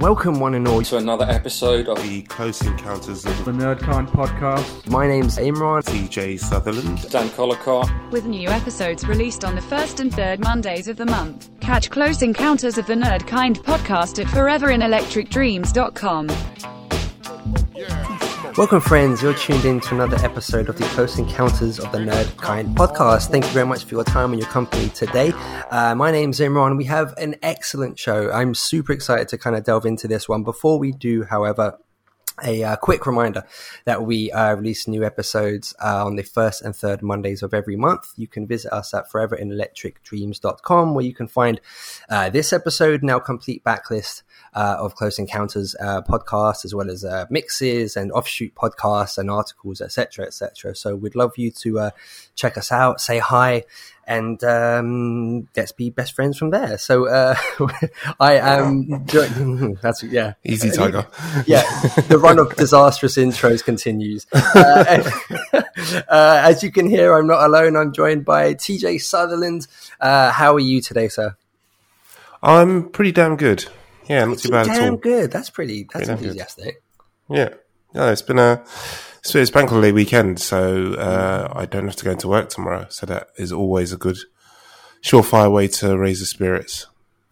Welcome, one and all, to another episode of the Close Encounters of the Nerdkind podcast. My name's Imran. TJ Sutherland. Dan Collicar. With new episodes released on the first and third Mondays of the month. Catch Close Encounters of the Nerdkind podcast at foreverinelectricdreams.com. Welcome, friends. You're tuned in to another episode of the Close Encounters of the Nerd Kind podcast. Thank you very much for your time and your company today. Uh, my name's Imran. We have an excellent show. I'm super excited to kind of delve into this one. Before we do, however, a uh, quick reminder that we uh, release new episodes uh, on the first and third Mondays of every month. You can visit us at foreverinelectricdreams.com where you can find uh, this episode, now complete backlist uh, of Close Encounters uh, podcasts, as well as uh, mixes and offshoot podcasts and articles, etc., etc. So we'd love you to uh, check us out, say hi, and um, let's be best friends from there. So uh, I am. that's yeah, easy tiger. yeah, the run of disastrous intros continues. Uh, uh, as you can hear, I'm not alone. I'm joined by TJ Sutherland. Uh, how are you today, sir? I'm pretty damn good. Yeah, not too bad damn at all. good. That's pretty. That's Pretty enthusiastic. Yeah, no, it's been a so it's bank holiday weekend, so uh, I don't have to go into work tomorrow. So that is always a good surefire way to raise the spirits.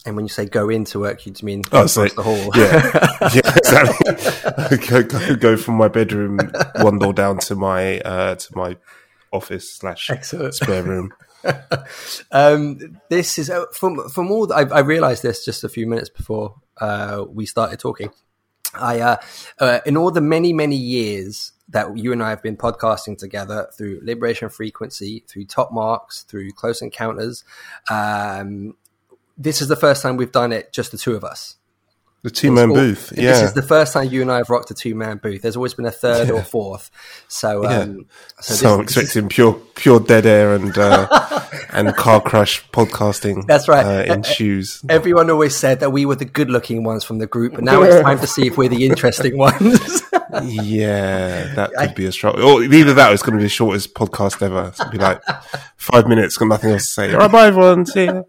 And when you say go into work, you mean Oh, the hall? Yeah, yeah, exactly. go, go, go from my bedroom one door down to my uh, to my office slash Excellent. spare room. um, this is uh, from from all. I, I realized this just a few minutes before uh, we started talking. I uh, uh, in all the many many years that you and I have been podcasting together through Liberation Frequency, through Top Marks, through Close Encounters. Um, this is the first time we've done it just the two of us. The two man booth. Yeah. This is the first time you and I have rocked a two man booth. There's always been a third or fourth. So, Yeah. um, so, so I'm this- is- expecting pure pure dead air and uh, and car crash podcasting. That's right. Uh, in shoes. Everyone always said that we were the good looking ones from the group, but now it's time to see if we're the interesting ones. Yeah, that could be a struggle. Or either that or it's going to be the shortest podcast ever. It's going to be like five minutes, got nothing else to say. All right, bye everyone. See ya.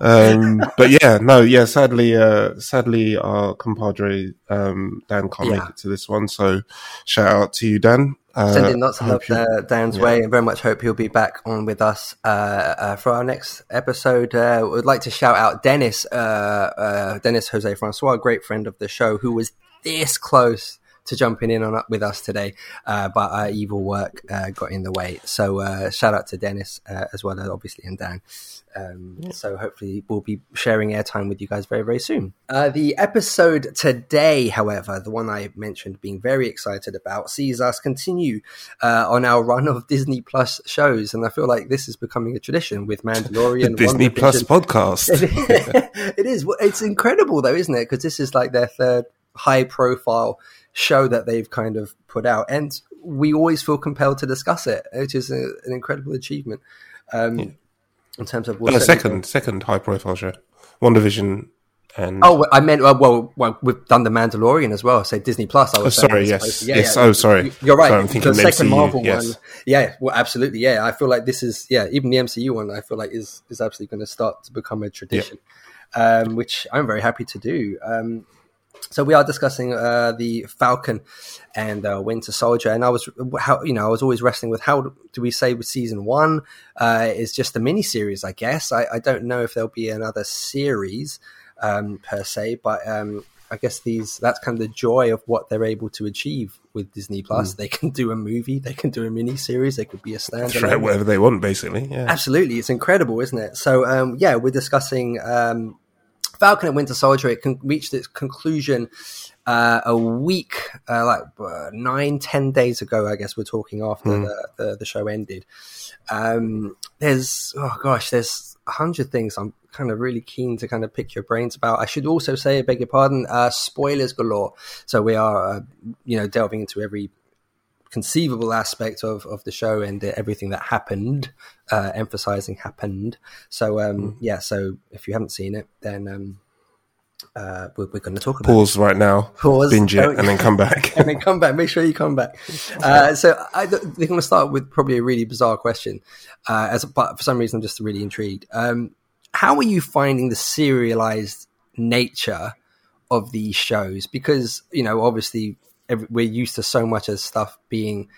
Um, but yeah, no, yeah, sadly, uh, sadly, our compadre, um, Dan can't Yeah. make it to this one. So shout out to you, Dan. Uh, Sending lots of love uh, Dan's way, and very much hope he'll be back on with us uh, uh, for our next episode. Uh, would like to shout out Dennis, uh, uh, Dennis Jose Francois, great friend of the show, who was this close to jumping in on up with us today, uh, but our evil work uh, got in the way. So uh, shout out to Dennis uh, as well, as obviously, and Dan. Um, So hopefully we'll be sharing airtime with you guys very, very soon. Uh, the episode today, however, the one I mentioned being very excited about, sees us continue uh, on our run of Disney Plus shows. And I feel like this is becoming a tradition with Mandalorian. Disney Plus podcast. it is. It's incredible, though, isn't it? Because this is like their third high profile show that they've kind of put out. And we always feel compelled to discuss it, which is a, an incredible achievement. Um, In terms of Uh, second, second high profile show, WandaVision, and Oh, well, I meant well, well, well, we've done the Mandalorian as well. So Disney Plus. I was Oh, sorry, yes. to- Yes, oh, sorry. You're right. Sorry, I'm thinking the second MCU, Marvel yes. one. Yeah, well, absolutely. Yeah, I feel like this is yeah, even the MCU one. I feel like is is absolutely going to start to become a tradition, um, which I'm very happy to do. Um, so we are discussing uh, the Falcon and uh, Winter Soldier, and I was how you know I was always wrestling with how do we say with season one uh, is just a mini series, I guess. I, I don't know if there'll be another series um, per se, but um, I guess these that's kind of the joy of what they're able to achieve with Disney Plus. They can do a movie, they can do a mini series, they could be a standalone. whatever they want, basically. Yeah, Absolutely, it's incredible, isn't it? So, um, yeah, we're discussing um, Falcon and Winter Soldier. It con- reached its conclusion uh, a week, uh, like uh, nine, ten days ago. I guess we're talking after the, the the show ended. Um, there's oh gosh, there's a hundred things I'm kind of really keen to kind of pick your brains about. I should also say, I beg your pardon, uh, spoilers galore. So we are, uh, you know, delving into every conceivable aspect of, of the show and everything that happened, uh, emphasizing happened. So, um, yeah, so if you haven't seen it, then um, uh, we're, we're going to talk about pause right now, Pause. binge it, and then come back. And then come back. Make sure you come back. Uh, so I, they're going to start with probably a really bizarre question. Uh, as but for some reason, I'm just really intrigued. Um, how are you finding the serialized nature of these shows because you know obviously we're used to so much of stuff being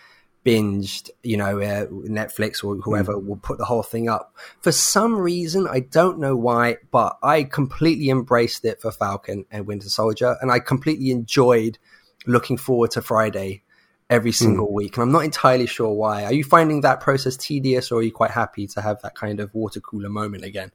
binged, you know, uh, Netflix or whoever mm. will put the whole thing up. For some reason, I don't know why, but I completely embraced it for Falcon and Winter Soldier, and I completely enjoyed looking forward to Friday every single mm. week. And I'm not entirely sure why. Are you finding that process tedious, or are you quite happy to have that kind of water cooler moment again?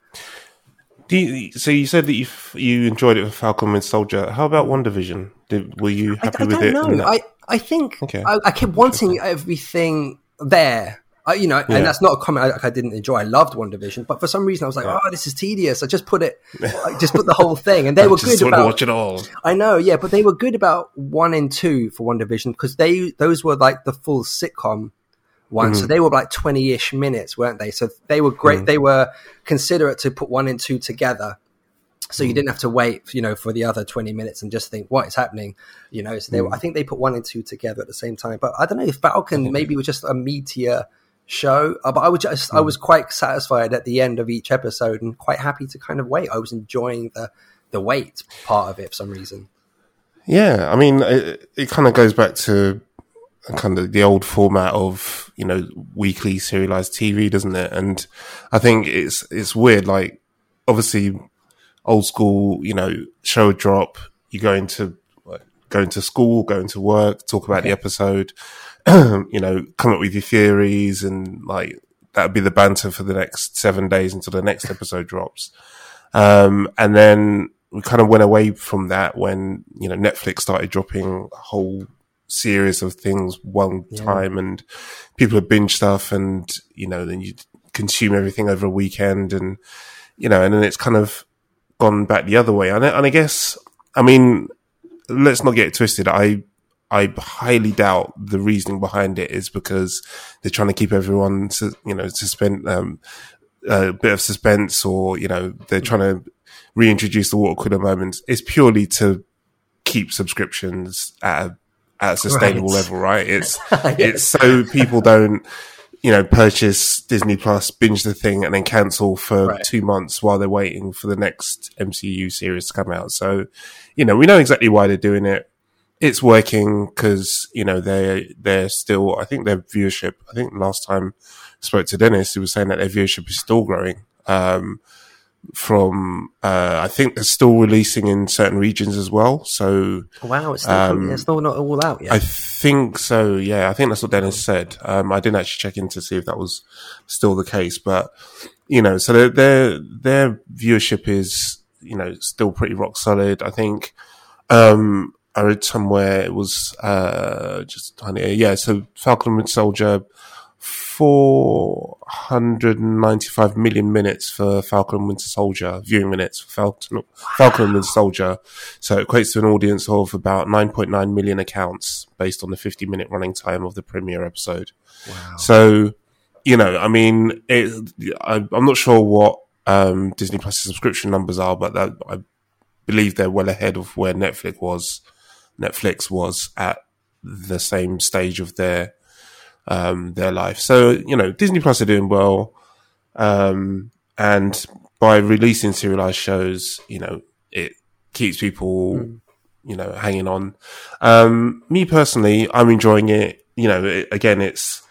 You, so you said that you you enjoyed it with Falcon and Soldier. How about WandaVision? Did, were you happy I, I with it? Know. I I think okay. I, I kept wanting everything there. I, you know, yeah. and that's not a comment I, I, didn't enjoy. I loved WandaVision, but for some reason I was like, yeah. "Oh, this is tedious." I just put it, I just put the whole thing, and they were good about watch it all. I know, yeah, but they were good about one and two for WandaVision because they those were like the full sitcom one. Mm-hmm. So they were like 20 ish minutes, weren't they? So they were great. Mm-hmm. They were considerate to put one and two together. So you mm-hmm. didn't have to wait, you know, for the other 20 minutes and just think, what is happening? You know, so they were, mm. I think they put one and two together at the same time. But I don't know if Falcon maybe was just a meteor show, uh, but I was just, I mm. was quite satisfied at the end of each episode and quite happy to kind of wait. I was enjoying the, the wait part of it for some reason. Yeah. I mean, it, it kind of goes back to kind of the old format of you know weekly serialized TV, doesn't it? And I think it's it's weird. Like obviously, old school, you know, show drop. You go into going to school, going to work, talk about okay. the episode. you know, come up with your theories, and like that'd be the banter for the next seven days until the next episode drops. Um, and then we kind of went away from that when you know Netflix started dropping whole series of things one yeah. time and people have binge stuff and, you know, then you consume everything over a weekend and, you know, and then it's kind of gone back the other way. And I, and I guess, I mean, let's not get twisted. I, I highly doubt the reasoning behind it is because they're trying to keep everyone, to, you know, suspend, um, a bit of suspense or, you know, they're trying to reintroduce the water cooler moments. It's purely to keep subscriptions at a at a sustainable right. level, right? It's yes. it's so people don't you know purchase Disney Plus, binge the thing, and then cancel for right. two months while they're waiting for the next MCU series to come out. So you know we know exactly why they're doing it. It's working because you know they they're still. I think their viewership. I think last time I spoke to Dennis, he was saying that their viewership is still growing. Um, from uh, I think they're still releasing in certain regions as well. So wow, it's still, um, it's still not all out yet. I think so. Yeah, I think that's what Dennis said. Um, I didn't actually check in to see if that was still the case, but you know, so their their, their viewership is you know still pretty rock solid. I think. Um, I read somewhere it was uh, just yeah. So Falcon and Soldier 495 million minutes for Falcon and Winter Soldier, viewing minutes for Falcon, Falcon and Winter Soldier. So it equates to an audience of about 9.9 million accounts based on the 50 minute running time of the premiere episode. Wow. So, you know, I mean, it, I, am not sure what um, Disney Plus subscription numbers are, but that, I believe they're well ahead of where Netflix was. Netflix was at the same stage of their um, their life. So, you know, Disney Plus are doing well. Um, and by releasing serialized shows, you know, it keeps people, mm. you know, hanging on. Um, me personally, I'm enjoying it. You know, it, again, it's,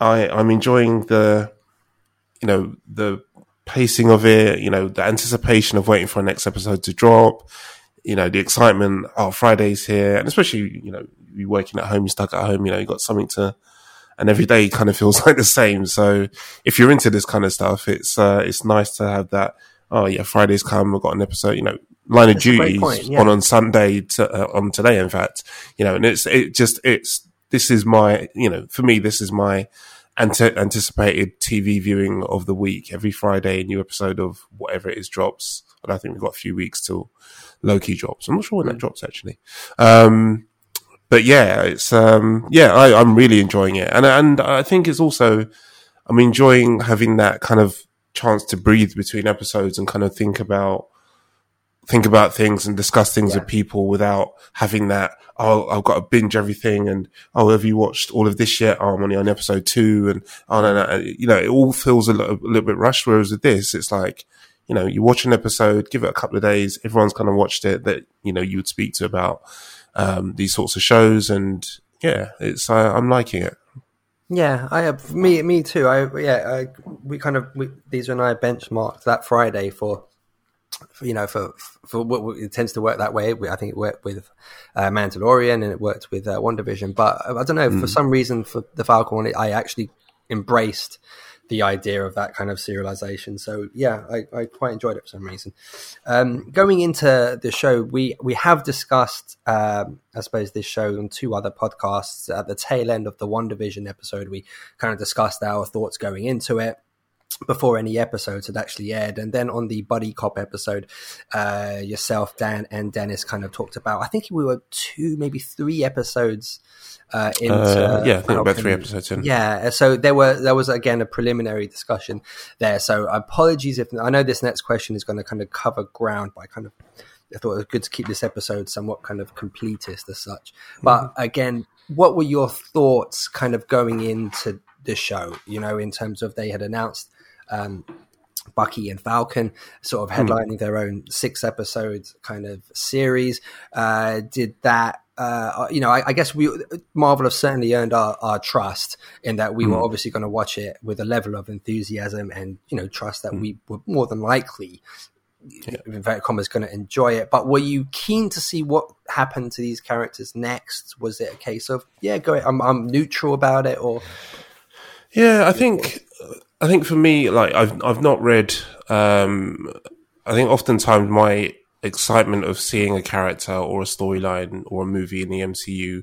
I, I'm enjoying the, you know, the pacing of it, you know, the anticipation of waiting for a next episode to drop, you know, the excitement, oh, Friday's here. And especially, you know, you working at home, you're stuck at home, you know, you got something to, and every day kind of feels like the same. So if you're into this kind of stuff, it's uh, it's nice to have that. Oh yeah, Friday's come. I've got an episode. You know, Line of Duty yeah. on on Sunday to, uh, on today. In fact, you know, and it's it just it's this is my you know for me this is my ante- anticipated TV viewing of the week. Every Friday, a new episode of whatever it is drops. And I think we've got a few weeks till Loki drops. I'm not sure when that mm. drops actually. Um, but yeah, it's um, yeah, I, am really enjoying it, and and I think it's also I'm enjoying having that kind of chance to breathe between episodes and kind of think about think about things and discuss things yeah. with people without having that. Oh, I've got to binge everything, and oh, have you watched all of this yet? Oh, I'm only on episode two, and oh no, no, you know, it all feels a little, a little bit rushed. Whereas with this, it's like you know, you watch an episode, give it a couple of days, everyone's kind of watched it that, you know, you would speak to about, um, these sorts of shows. And yeah, it's, I, I'm liking it. Yeah, I have me me too. I yeah, I, we kind of we, these and I benchmarked that Friday for, for you know for for what it tends to work that way. I think it worked with uh, Mandalorian and it worked with uh, WandaVision, but I don't know mm. for some reason for the Falcon, I actually embraced the idea of that kind of serialization. So yeah, I, I quite enjoyed it for some reason. Um, going into the show, we we have discussed, um, I suppose, this show on two other podcasts. At the tail end of the WandaVision episode, we kind of discussed our thoughts going into it before any episodes had actually aired. And then on the Buddy Cop episode, uh, yourself, Dan, and Dennis kind of talked about, I think we were two, maybe three episodes uh, into uh, yeah, I think about three episodes in. Yeah, so there were there was again a preliminary discussion there. So apologies if I know this next question is going to kind of cover ground by kind of. I thought it was good to keep this episode somewhat kind of completist as such. But mm-hmm. again, what were your thoughts kind of going into the show? You know, in terms of they had announced um, Bucky and Falcon, sort of hmm. headlining mm. their own six episodes kind of series. Uh, did that uh, you know, I, I, guess we Marvel have certainly earned our, our trust in that we mm. were hmm. obviously going to watch it with a level of enthusiasm and you know trust that mm. we were more than likely, yeah. in inverted commas, going to enjoy it. But were you keen to see what happened to these characters next? Was it a case of yeah, go ahead, I'm, I'm neutral about it, or yeah, I think I think for me, like I've I've not read. Um, I think oftentimes my excitement of seeing a character or a storyline or a movie in the MCU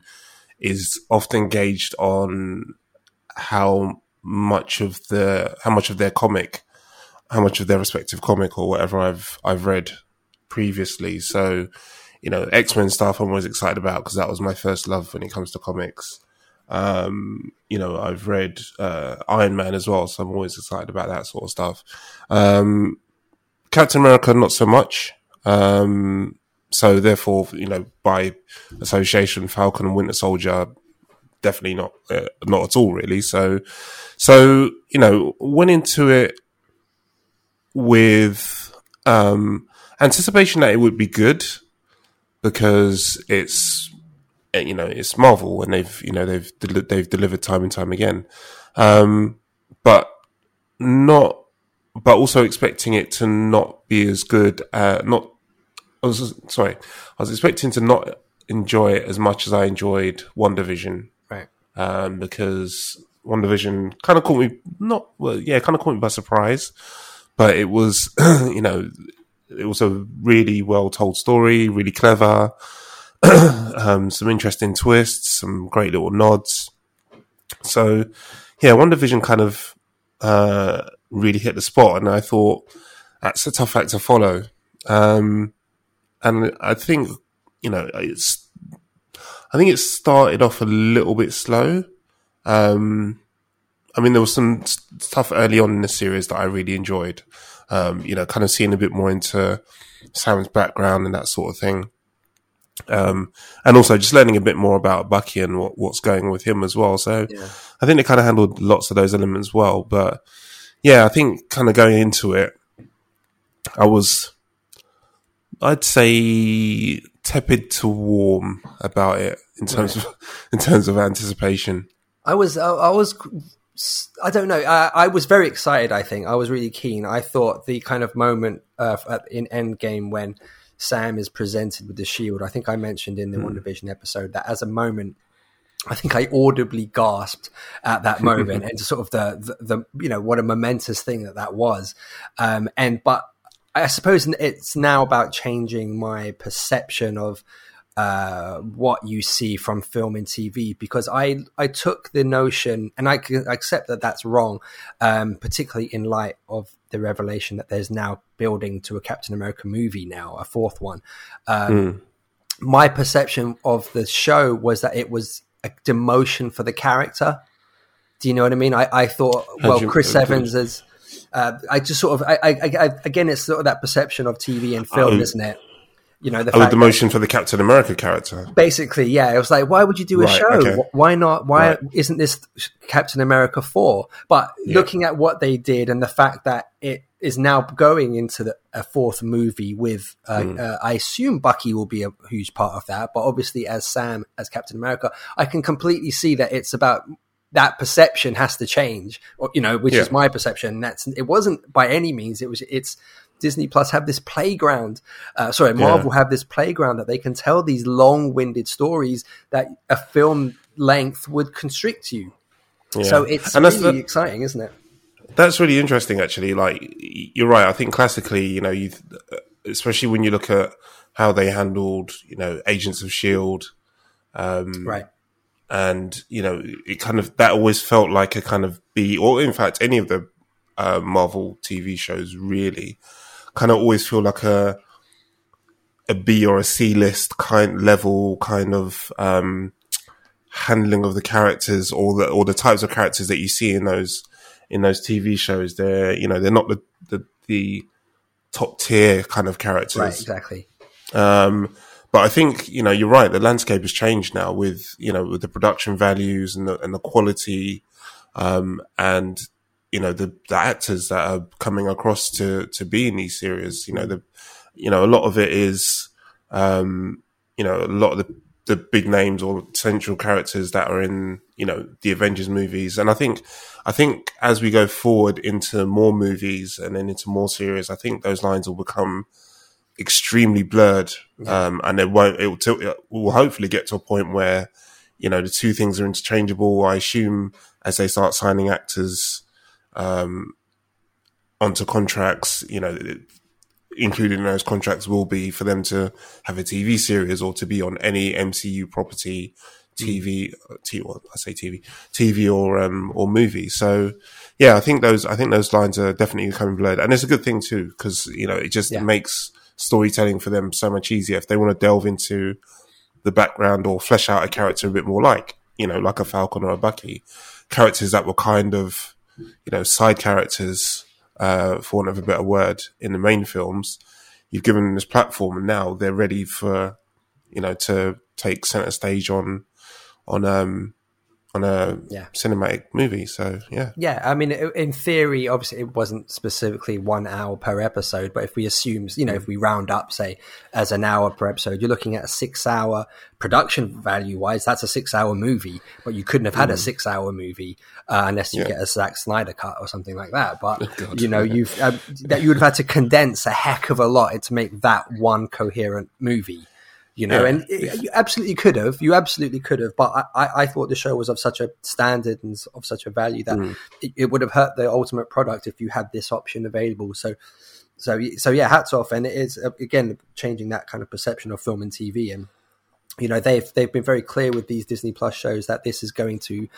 is often gauged on how much of the how much of their comic, how much of their respective comic or whatever I've I've read previously. So, you know, X Men stuff I'm always excited about because that was my first love when it comes to comics. Um, you know, I've read uh, Iron Man as well, so I'm always excited about that sort of stuff. Um, Captain America, not so much. Um, so therefore, you know, by association, Falcon and Winter Soldier, definitely not, uh, not at all, really. So, so you know, went into it with um, anticipation that it would be good because it's you know it's Marvel and they've you know they've they've delivered time and time again, um, but not but also expecting it to not be as good. Uh, not I was sorry, I was expecting to not enjoy it as much as I enjoyed WandaVision, right? Um, because WandaVision kind of caught me not well, yeah, kind of caught me by surprise, but it was you know it was a really well told story, really clever, um, some interesting twists, some great little nods. So yeah, WandaVision kind of uh, really hit the spot, and I thought that's a tough act to follow. Um, and I think you know it's I think it started off a little bit slow. Um, I mean, there was some stuff early on in the series that I really enjoyed. Um, you know, kind of seeing a bit more into Sam's background and that sort of thing. Um, and also just learning a bit more about Bucky and what, what's going on with him as well. So yeah. I think they kind of handled lots of those elements well. But yeah, I think kind of going into it, I was I'd say tepid to warm about it in terms right. of in terms of anticipation. I was I, was I don't know. I, I, was very excited. I think I was really keen. I thought the kind of moment uh, in Endgame when Sam is presented with the shield. I think I mentioned in the mm. WandaVision episode that as a moment. I think I audibly gasped at that moment and sort of the, the, the, you know, what a momentous thing that that was. Um, and, but I suppose it's now about changing my perception of uh, what you see from film and TV because I I took the notion and I can accept that that's wrong, um, particularly in light of the revelation that there's now building to a Captain America movie now, a fourth one. Um, mm. My perception of the show was that it was a demotion for the character. Do you know what I mean? I, I thought, well, Chris Evans is uh, I just sort of, I, I, I, again, it's sort of that perception of TV and film, oh. isn't it? You know, the oh, the motion for the Captain America character. Basically, yeah. It was like, why would you do a right, show? Okay. Why not? Why right. isn't this Captain America four? But yeah. looking at what they did and the fact that it is now going into the, a fourth movie with, uh, Mm. uh, I assume Bucky will be a huge part of that, but obviously as Sam, as Captain America, I can completely see that it's about that perception has to change, or, you know, which Yeah. is my perception. That's, it wasn't by any means, it was, it's, Disney Plus have this playground. Uh, sorry, Marvel have this playground that they can tell these long-winded stories that a film length would constrict you. Yeah. So it's and that's really the- exciting, isn't it? That's really interesting, actually. Like you're right. I think classically, you know, you especially when you look at how they handled, you know, Agents of Shield, um, Right. and you know, it kind of that always felt like a kind of B, or in fact, any of the uh, Marvel TV shows really kind of always feel like a a B or a C list kind level kind of um, handling of the characters or the or the types of characters that you see in those in those TV shows. They're you know they're not the the, the top tier kind of characters. Right, exactly. Um, but I think you know you're right. The landscape has changed now with you know with the production values and the and the quality, um, and you know the the actors that are coming across to to be in these series. You know the you know a lot of it is um, you know a lot of the the big names or central characters that are in you know the Avengers movies, and I think I think as we go forward into more movies and then into more series, I think those lines will become extremely blurred, um, and it won't. It will, t- it will hopefully get to a point where you know the two things are interchangeable. I assume as they start signing actors um, onto contracts, you know, it- included in those contracts will be for them to have a TV series or to be on any MCU property, TV, uh, T, well, I say TV, TV or um, or movie. So yeah, I think those I think those lines are definitely becoming blurred, and it's a good thing too because you know it just Yeah. makes storytelling for them so much easier if they want to delve into the background or flesh out a character a bit more like you know like a Falcon or a Bucky, characters that were kind of you know side characters uh, for want of a better word in the main films. You've given them this platform, and now they're ready for you know to take center stage on on um on a Yeah. cinematic movie. So yeah, Yeah, I mean, in theory, obviously, it wasn't specifically one hour per episode, but if we assume, you know, if we round up, say, as an hour per episode, you're looking at a six hour production value wise, that's a six hour movie, but you couldn't have had a six hour movie uh, unless you Yeah. get a Zack Snyder cut or something like that. But, God, you know, you've, uh, that you would have had to condense a heck of a lot to make that one coherent movie. You know, Yeah. and it, you absolutely could have. You absolutely could have. But I, I, thought the show was of such a standard and of such a value that Mm. it, it would have hurt the ultimate product if you had this option available. So, so, so yeah, hats off. And it is uh, again changing that kind of perception of film and TV. And you know, they've they've been very clear with these Disney Plus shows that this is going to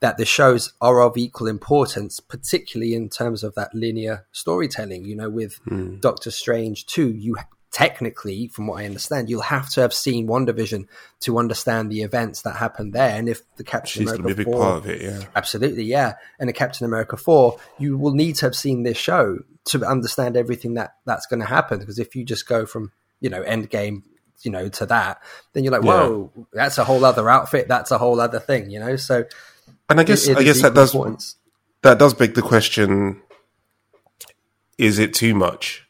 that the shows are of equal importance, particularly in terms of that linear storytelling. You know, with Doctor Strange two, you technically, from what I understand, you'll have to have seen WandaVision to understand the events that happened there. And if the Captain she's going to be a America big 4 part of it. Yeah, Absolutely, yeah. And the Captain America 4, you will need to have seen this show to understand everything that that's going to happen. Because if you just go from, you know, Endgame, you know, to that, then you're like, Yeah. whoa, that's a whole other outfit. That's a whole other thing, you know? So and I guess it- it I guess that does that does beg the question: Is it too much?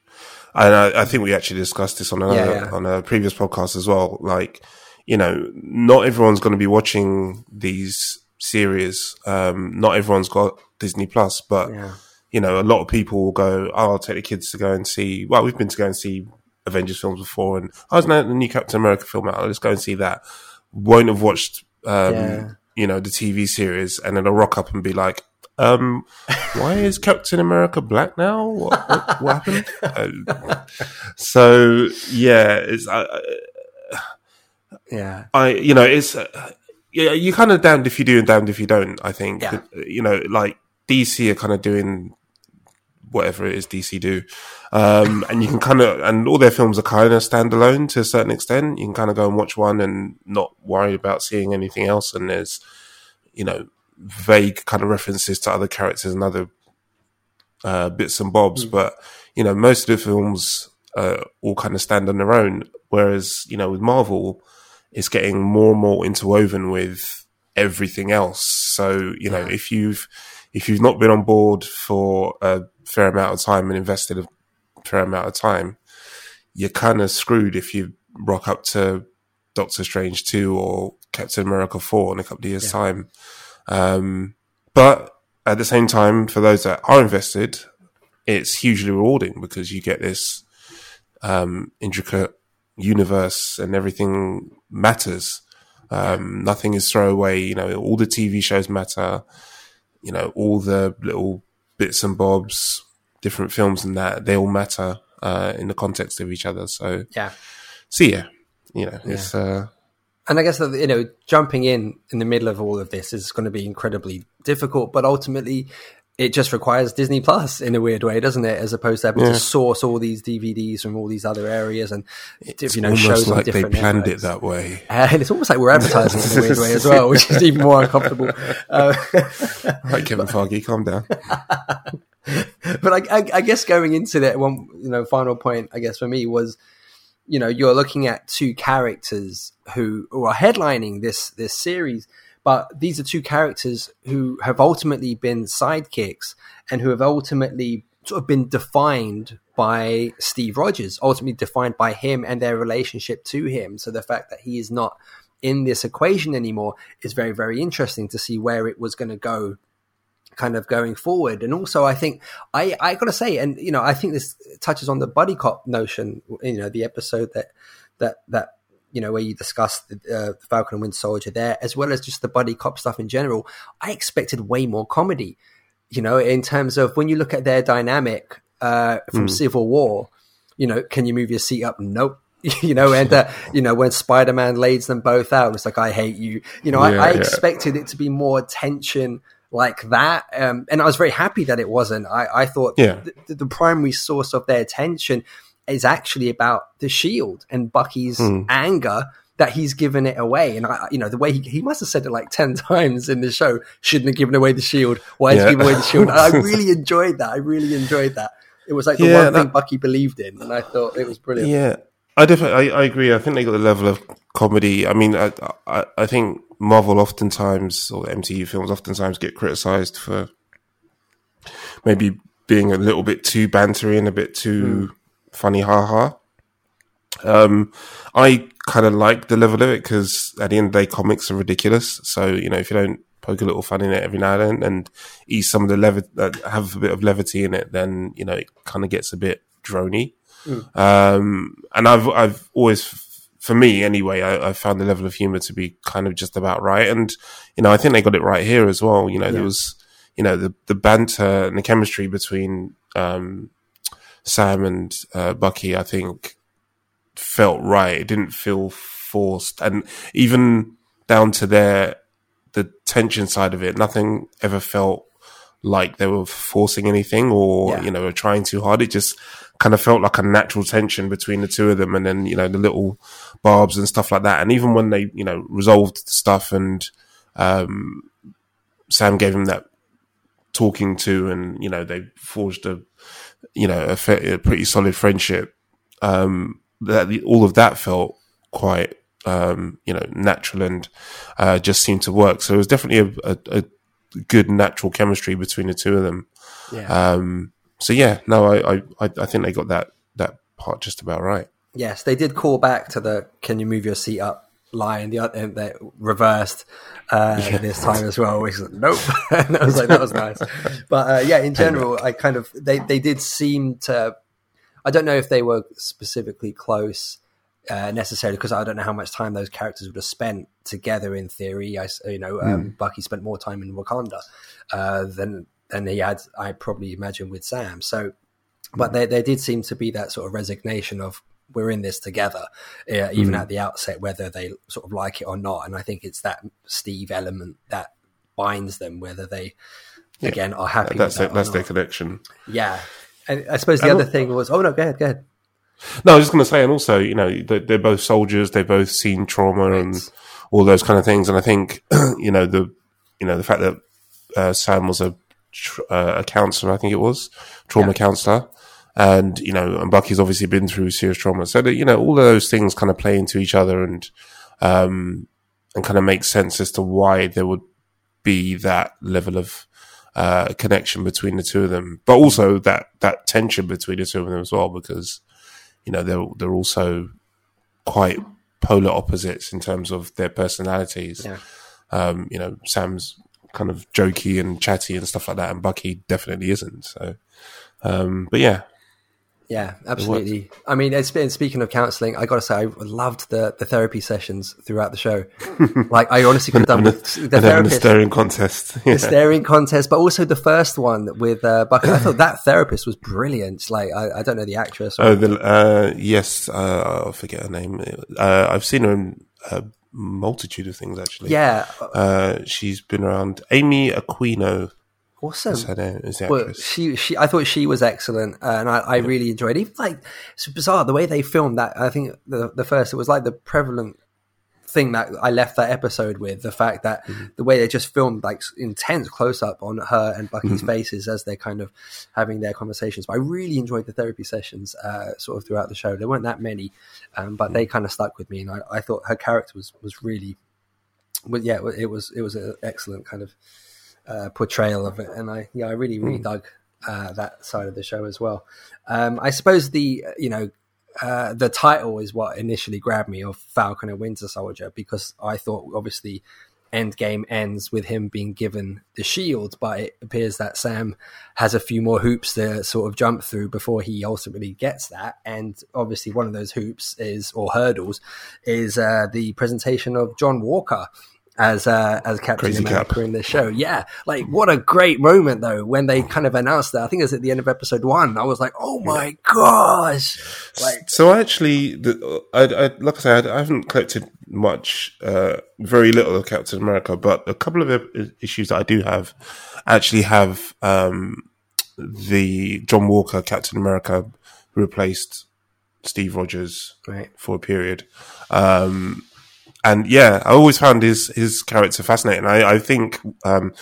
And I, I think we actually discussed this on another Yeah, yeah. on a previous podcast as well. Like, you know, not everyone's going to be watching these series. Um, not everyone's got Disney Plus, but Yeah. you know, a lot of people will go, oh, I'll take the kids to go and see. Well, we've been to go and see Avengers films before, and I was now the new Captain America film out. Let's go and see that. Won't have watched, um. You know, the TV series, and then I'll rock up and be like, um, why is Captain America black now? What, what, what happened? Uh, so yeah, it's I, Yeah. I, you know, it's uh, yeah, you're kind of damned if you do and damned if you don't. I think, Yeah. you know, like DC are kind of doing whatever it is DC do, um, and you can kind of, and all their films are kind of standalone to a certain extent. You can kind of go and watch one and not worry about seeing anything else. And there's, you know, vague kind of references to other characters and other uh, bits and bobs, but you know, most of the films uh, all kind of stand on their own. Whereas, you know, with Marvel, it's getting more and more interwoven with everything else. So, you know, if you've if you've not been on board for a fair amount of time and invested a fair amount of time, you're kind of screwed if you rock up to Doctor Strange 2 or Captain America 4 in a couple of years' yeah. time. Um, but at the same time, for those that are invested, it's hugely rewarding because you get this um, intricate universe and everything matters. Um, nothing is throwaway. You know, all the TV shows matter. You know, all the little bits and bobs, different films and that they all matter uh, in the context of each other. So yeah, so yeah, you know, it's. Yeah. Uh, and I guess that you know, jumping in in the middle of all of this is going to be incredibly difficult. But ultimately, it just requires Disney Plus in a weird way, doesn't it? As opposed to having yeah. to source all these DVDs from all these other areas and it's you know shows like on different. They planned networks. it that way, uh, and it's almost like we're advertising in a weird way as well, which is even more uncomfortable. Uh, right, Kevin Feige, calm down. but I, I, I, guess going into that one, you know, final point, I guess for me was, you know, you're looking at two characters who, who are headlining this this series but these are two characters who have ultimately been sidekicks and who have ultimately sort of been defined by Steve Rogers, ultimately defined by him and their relationship to him. So the fact that he is not in this equation anymore is very, very interesting to see where it was going to go kind of going forward. And also, I think I I got to say, and you know, I think this touches on the buddy cop notion. You know, the episode that that that you know, where you discuss the, uh, the Falcon and Winter Soldier there, as well as just the buddy cop stuff in general, I expected way more comedy. You know, in terms of when you look at their dynamic uh, from mm. Civil War, you know, can you move your seat up? Nope. you know, and uh, you know when Spider Man lays them both out, it's like I hate you. You know, yeah, I, I yeah. expected it to be more tension like that, um, and I was very happy that it wasn't. I, I thought yeah. the, the primary source of their tension is actually about the shield and Bucky's mm. anger that he's given it away. And I, you know, the way he, he must have said it like 10 times in the show, shouldn't have given away the shield. Why yeah. he giving away the shield? I really enjoyed that. I really enjoyed that. It was like the yeah, one that, thing Bucky believed in. And I thought it was brilliant. Yeah. I definitely, I, I, agree. I think they got the level of comedy. I mean, I, I, I think Marvel oftentimes, or MCU films oftentimes get criticized for maybe being a little bit too bantery and a bit too, mm funny haha. Um, I kind of like the level of it because at the end of the day, comics are ridiculous. So you know, if you don't poke a little fun in it every now and then and ease some of the levi- uh, have a bit of levity in it, then you know it kind of gets a bit drony. Mm. Um, and I've I've always, for me anyway, I, I, found the level of humor to be kind of just about right. And you know, I think they got it right here as well. You know, yeah. there was you know the the banter and the chemistry between um, Sam and uh, Bucky, I think, felt right. It didn't feel forced, and even down to their the tension side of it, nothing ever felt like they were forcing anything or yeah. you know were trying too hard. It just kind of felt like a natural tension between the two of them, and then you know the little barbs and stuff like that. And even when they you know resolved stuff and um, Sam gave him that talking to, and you know they forged a you know, a, fa- a pretty solid friendship. Um, that all of that felt quite, um, you know, natural and uh, just seemed to work. So it was definitely a, a, a good natural chemistry between the two of them. Yeah. Um, so yeah, no, I, I, I think they got that that part just about right. Yes, they did call back to the "Can you move your seat up?" Line, the other that reversed uh, yeah. this time as well. Which was, nope, and I was like, that was nice. But uh, yeah, in general, I kind of they they did seem to. I don't know if they were specifically close uh, necessarily because I don't know how much time those characters would have spent together. In theory, I you know um, mm. Bucky spent more time in Wakanda uh, than than he had. I probably imagine with Sam. So, but they there did seem to be that sort of resignation of we're in this together, uh, even mm. at the outset, whether they sort of like it or not. And I think it's that Steve element that binds them, whether they yeah. again are happy. That's that that's their connection. Yeah, and I suppose the and other thing was, oh no, go ahead, go ahead. No, I was just going to say, and also, you know, they're, they're both soldiers. They've both seen trauma right. and all those kind of things. And I think, you know, the you know the fact that uh, Sam was a uh, a counselor, I think it was trauma yeah. counselor and you know, and Bucky's obviously been through serious trauma, so that you know all of those things kind of play into each other and um and kind of make sense as to why there would be that level of uh, connection between the two of them, but also that that tension between the two of them as well, because you know they're they're also quite polar opposites in terms of their personalities. Yeah. Um, you know, Sam's kind of jokey and chatty and stuff like that, and Bucky definitely isn't. So, um, but yeah, Yeah, absolutely. I mean, it's been speaking of counselling. I got to say, I loved the the therapy sessions throughout the show. like, I honestly could have done with the a therapist, staring contest. Yeah. the staring contest, but also the first one with uh. I thought that therapist was brilliant. Like, I, I don't know the actress. Oh, the, uh, yes, uh, I forget her name. Uh, I've seen her in a multitude of things actually. yeah, Uh, she's been around. Amy Aquino awesome. is. Is Well, actress. she, she, I thought she was excellent, uh, and I, I really enjoyed. It. Even like it's bizarre the way they filmed that. I think the the first it was like the prevalent thing that I left that episode with the fact that the way they just filmed like intense close up on her and Bucky's faces as they're kind of having their conversations. But I really enjoyed the therapy sessions uh, sort of throughout the show. There weren't that many, um, but they kind of stuck with me, and I, I thought her character was was really, well, yeah, it was it was an excellent kind of uh, portrayal of it, and I yeah I really really dug uh, that side of the show as well. Um, I suppose the you know uh, the title is what initially grabbed me of Falcon and Winter Soldier because I thought obviously Endgame ends with him being given the shield, but it appears that Sam has a few more hoops to sort of jump through before he ultimately gets that. And obviously, one of those hoops is or hurdles is uh, the presentation of John Walker as uh, as Captain Crazy America Cap. in the show. Yeah, like what a great moment though when they kind of announced that. I think it was at the end of episode one. I was like, oh my gosh! Like, So actually, the, I, I, like I said, I haven't collected much, uh, very little of Captain America, but a couple of issues that I do have actually have um, the John Walker Captain America replaced Steve Rogers right, for a period. Um, and yeah, I always found his his character fascinating. I, I think um,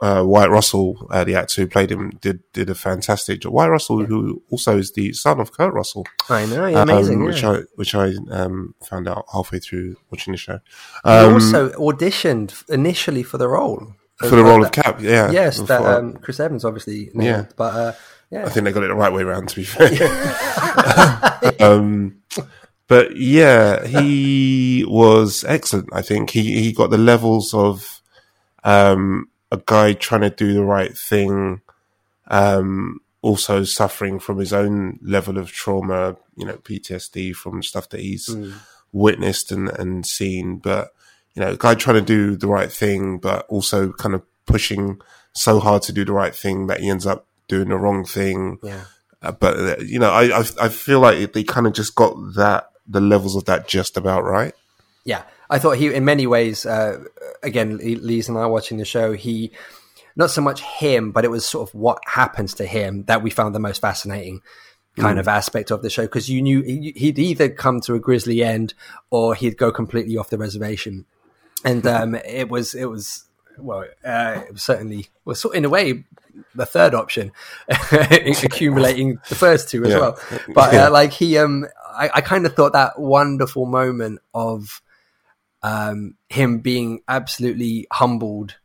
uh, Wyatt Russell, uh, the actor who played him, did did a fantastic job. Wyatt Russell, who also is the son of Kurt Russell, I know, yeah, amazing. um, yeah. which I which I um, found out halfway through watching the show. He Um, also auditioned initially for the role. for the role of Cap, yeah, Yes, that um, Chris Evans obviously. Nailed, Yeah. but uh, yeah, I think they got it the right way around. To be fair, um, but yeah, he was excellent. I think he he got the levels of um, a guy trying to do the right thing, um, also suffering from his own level of trauma, you know, PTSD from stuff that he's witnessed and and seen. But you know, a guy trying to do the right thing, but also kind of pushing so hard to do the right thing that he ends up doing the wrong thing. yeah. Uh, but uh, you know, I I, I feel like they kind of just got that the levels of that just about right. Yeah, I thought he, in many ways, uh, again, Lee's and I watching the show, he, not so much him, but it was sort of what happens to him that we found the most fascinating kind of aspect of the show because you knew he- he'd either come to a grisly end or he'd go completely off the reservation, and um, it was it was well, uh, it was certainly well, sort in a way the third option, accumulating the first two as Yeah. well. But uh, like he, um, I, I kind of thought that wonderful moment of um, him being absolutely humbled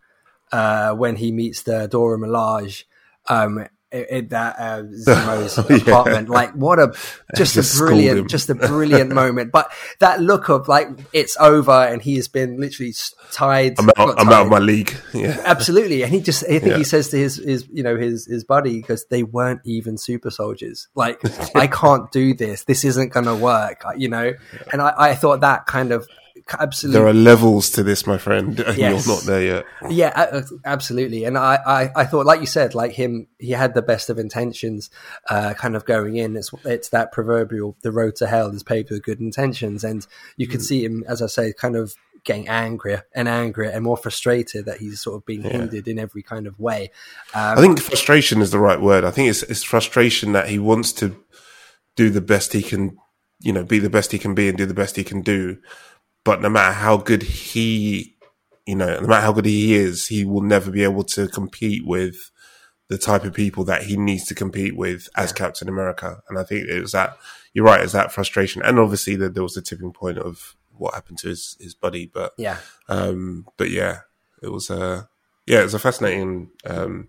uh, when he meets the Dora Milaje um, in, in that uh, Zemo's apartment. Like, what a just, Just a brilliant, just a brilliant moment. But that look of like it's over and he has been literally tied. I'm out, I'm out of my league. Yeah, Absolutely, and he just I think Yeah. he says to his his you know his his buddy because they weren't even super soldiers. Like I can't do this. This isn't going to work. You know, and I, I thought that kind of absolutely there are levels to this, my friend, and Yes. you're not there yet. yeah, absolutely. And I, I, I thought, like you said, like him, he had the best of intentions, uh, kind of going in. It's, it's that proverbial, the road to hell is paved with good intentions. And you Mm. can see him, as I say, kind of getting angrier and angrier and more frustrated that he's sort of being hindered in every kind of way. Um, I think frustration is the right word. I think it's it's frustration that he wants to do the best he can, you know, be the best he can be and do the best he can do. But no matter how good he, you know, no matter how good he is, he will never be able to compete with the type of people that he needs to compete with as Captain America. And I think it was that you're right, it's that frustration. And obviously that there was the tipping point of what happened to his, his buddy. But yeah. um, but yeah, it was a yeah, it was a fascinating um,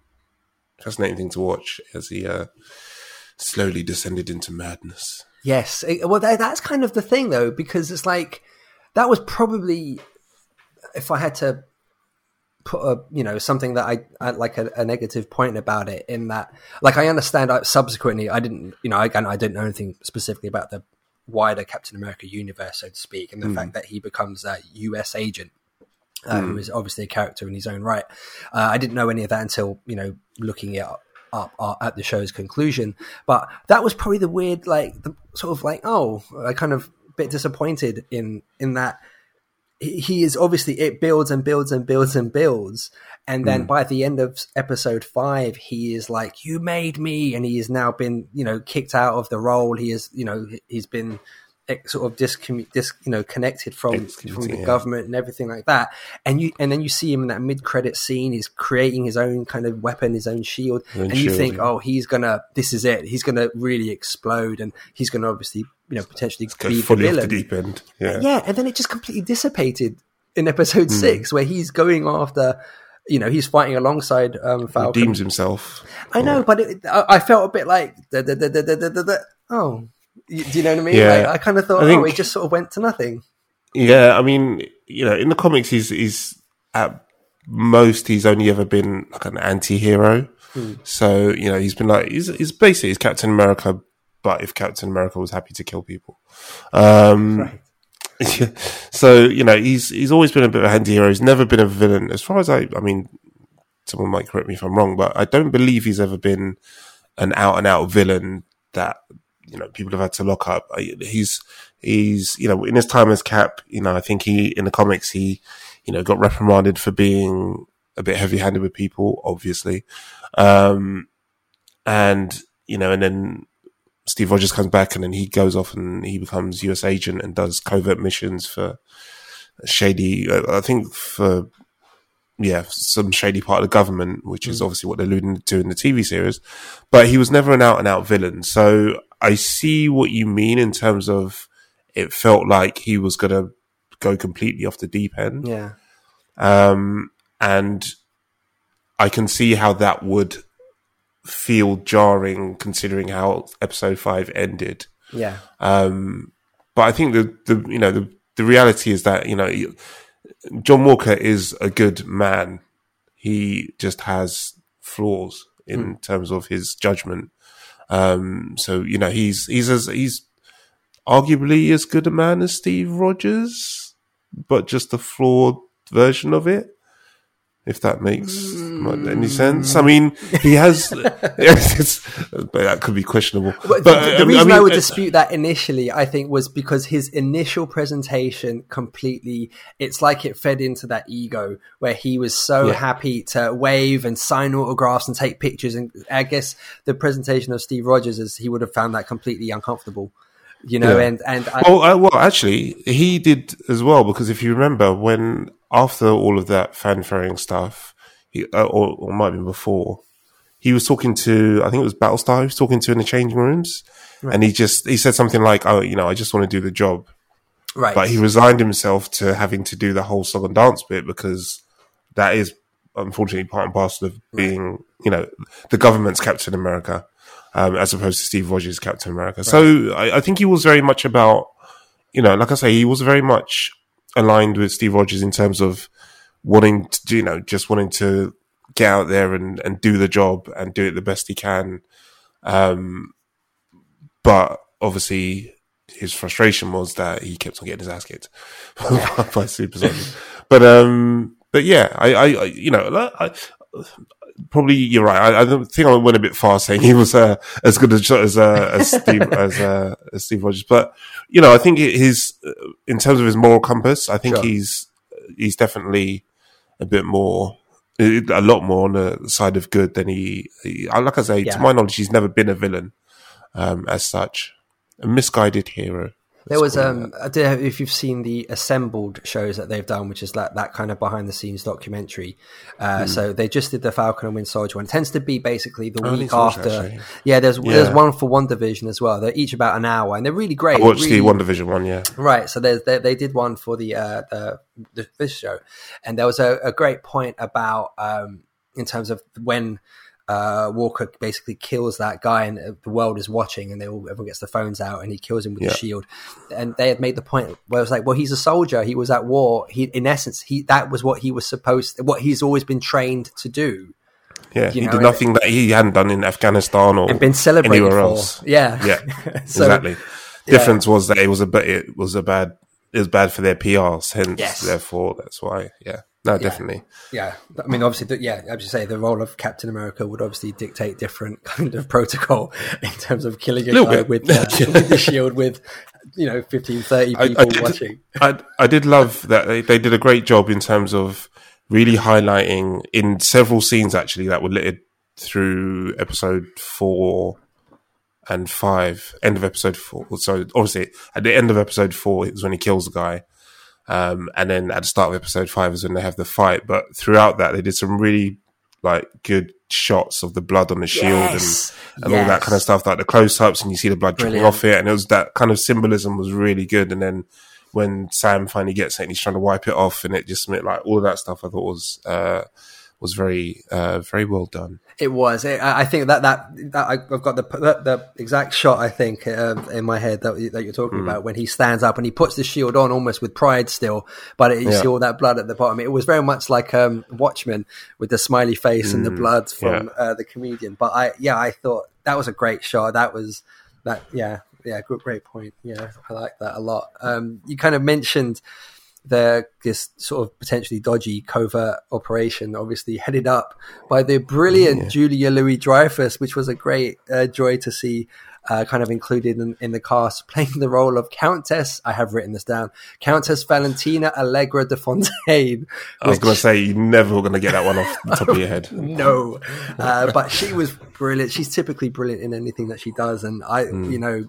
fascinating thing to watch as he uh, slowly descended into madness. Yes, well, that, that's kind of the thing though, because it's like that was probably if I had to put a you know something that I, I like a, a, negative point about it in that like I understand I, subsequently I didn't you know again I didn't know anything specifically about the wider Captain America universe so to speak and the mm. fact that he becomes a US agent uh, mm. who is obviously a character in his own right uh, I didn't know any of that until you know looking it up, up, up at the show's conclusion but that was probably the weird like the sort of like oh I kind of bit disappointed in in that he is obviously it builds and builds and builds and builds. And then mm. by the end of episode five he is like you made me. And he has now been you know kicked out of the role. He is you know he's been sort of discommu- dis, you know connected from from the yeah. government and everything like that. And you and then you see him in that mid credit scene. He's creating his own kind of weapon his own shield. Own and you think yeah. oh he's gonna this is it. He's gonna really explode. And he's gonna obviously you know potentially be fully the villain. the deep end yeah yeah and then it just completely dissipated in episode mm. six where he's going after you know he's fighting alongside um Falcon. Redeems himself. I know, but it, I, I, felt a bit like da, da, da, oh do you know what I mean? Yeah. Like, I kind of thought, think, oh, he just sort of went to nothing. Yeah, I mean, you know, in the comics, he's he's at most he's only ever been like an anti-hero. Hmm. So you know, he's been like he's, he's basically he's Captain America, but if Captain America was happy to kill people. Um, right. so you know, he's he's always been a bit of a anti-hero. He's never been a villain, as far as I. I mean, someone might correct me if I'm wrong, but I don't believe he's ever been an out and out villain that you know people have had to lock up. He's he's you know in his time as Cap, you know I think he in the comics he you know got reprimanded for being a bit heavy handed with people, obviously, um, and you know and then Steve Rogers comes back and then he goes off and he becomes U.S. agent and does covert missions for shady. I think for yeah, some shady part of the government, which is mm. obviously what they're alluding to in the TV series. But he was never an out and out villain. So I see what you mean in terms of it felt like he was going to go completely off the deep end. Yeah. Um, and I can see how that would feel jarring considering how episode five ended. Yeah. Um, but I think the, the, you know, the, the reality is that, you know, John Walker is a good man. He just has flaws in mm. terms of his judgment. Um, so you know he's he's as he's arguably as good a man as Steve Rogers, but just a flawed version of it if that makes mm. any sense. I mean, he has, but that could be questionable. But, but the, the, reason I, mean, I would uh, dispute that initially, I think, was because his initial presentation completely, it's like it fed into that ego where he was so yeah. happy to wave and sign autographs and take pictures. And I guess the presentation of Steve Rogers is he would have found that completely uncomfortable you know, yeah. and and I, well, uh, well, actually, he did as well because if you remember when after all of that fanfaring stuff, he, uh, or, or might have been before, he was talking to, I think it was Battlestar, he was talking to in the changing rooms. Right. And he just, he said something like, oh, you know, I just want to do the job. Right. But he resigned himself to having to do the whole song and dance bit because that is unfortunately part and parcel of being, right. you know, the government's Captain America, um, as opposed to Steve Rogers' Captain America. Right. So I, I think he was very much about, you know, like I say, he was very much aligned with Steve Rogers in terms of wanting to, you know, just wanting to get out there and, and do the job and do it the best he can. Um, but obviously, his frustration was that he kept on getting his ass kicked by super soldiers. But um, but yeah, I, I, you know, I, probably you're right. I, I think I went a bit far saying he was uh, as good as as, uh, as Steve as, uh, as Steve Rogers, but you know, I think his uh, in terms of his moral compass, I think sure. he's he's definitely a bit more. A lot more on the side of good than he, he like I say, yeah. to my knowledge, he's never been a villain um, as such, a misguided hero. There was um, I don't know if you've seen the assembled shows that they've done, which is that that kind of behind the scenes documentary. Uh, mm. So they just did the Falcon and Winter Soldier one. It tends to be basically the oh, week after. yeah, there's yeah. there's one for WandaVision as well. They're each about an hour, and they're really great. I watched really, the WandaVision one, yeah. Right. So there's they, they did one for the uh, the, the show, and there was a, a great point about um, in terms of when uh, Walker basically kills that guy, and uh, the world is watching, and they all everyone gets the phones out, and he kills him with Yeah. the shield. And they had made the point where it was like, well, he's a soldier. He was at war. He, in essence, he that was what he was supposed, what he's always been trained to do, Yeah, You he know, did nothing that he hadn't done in Afghanistan or been celebrated anywhere for. else. Yeah, Yeah, So- exactly. Difference was that it was a bit. It was a bad. It was bad for their PRs. Hence, Yes. therefore, that's why. Yeah, no, definitely. Yeah, I mean, obviously, the, yeah, as you say, the role of Captain America would obviously dictate different kind of protocol in terms of killing a Little guy with, uh, with the shield with, you know, 15, 30 people I did- watching. I I did love that they, they did a great job in terms of really highlighting in several scenes actually that were littered through episode four and five, end of episode four. So obviously at the end of episode four is when he kills the guy. Um, and then at the start of episode five is when they have the fight. But throughout that, they did some really like good shots of the blood on the shield Yes. and, and all that kind of stuff, like the close ups and you see the blood dripping off it. And it was that kind of symbolism was really good. And then when Sam finally gets it and he's trying to wipe it off and it just meant like all of that stuff I thought was, uh, was very, uh, very well done. It was. It, I I think that that, that I've got the, the the exact shot. I think uh, in my head that, that you're Mm. talking about when he stands up and he puts the shield on almost with pride still, but it, you Yeah. see all that blood at the bottom. It was very much like um, Watchmen with the smiley face and the blood from Mm. yeah. uh, the comedian. But I yeah, I thought that was a great shot. That was that yeah yeah good great point. Yeah, I like that a lot. Um, you kind of mentioned the this sort of potentially dodgy covert operation, obviously headed up by the brilliant Julia Louis Dreyfus, which was a great uh, joy to see. Uh, kind of included in, in the cast, playing the role of Countess. I have written this down. Countess Valentina Allegra de Fontaine. I was which- going to say, you never going to get that one off the top of your head. no, uh, but she was brilliant. She's typically brilliant in anything that she does, and I, Hmm. you know,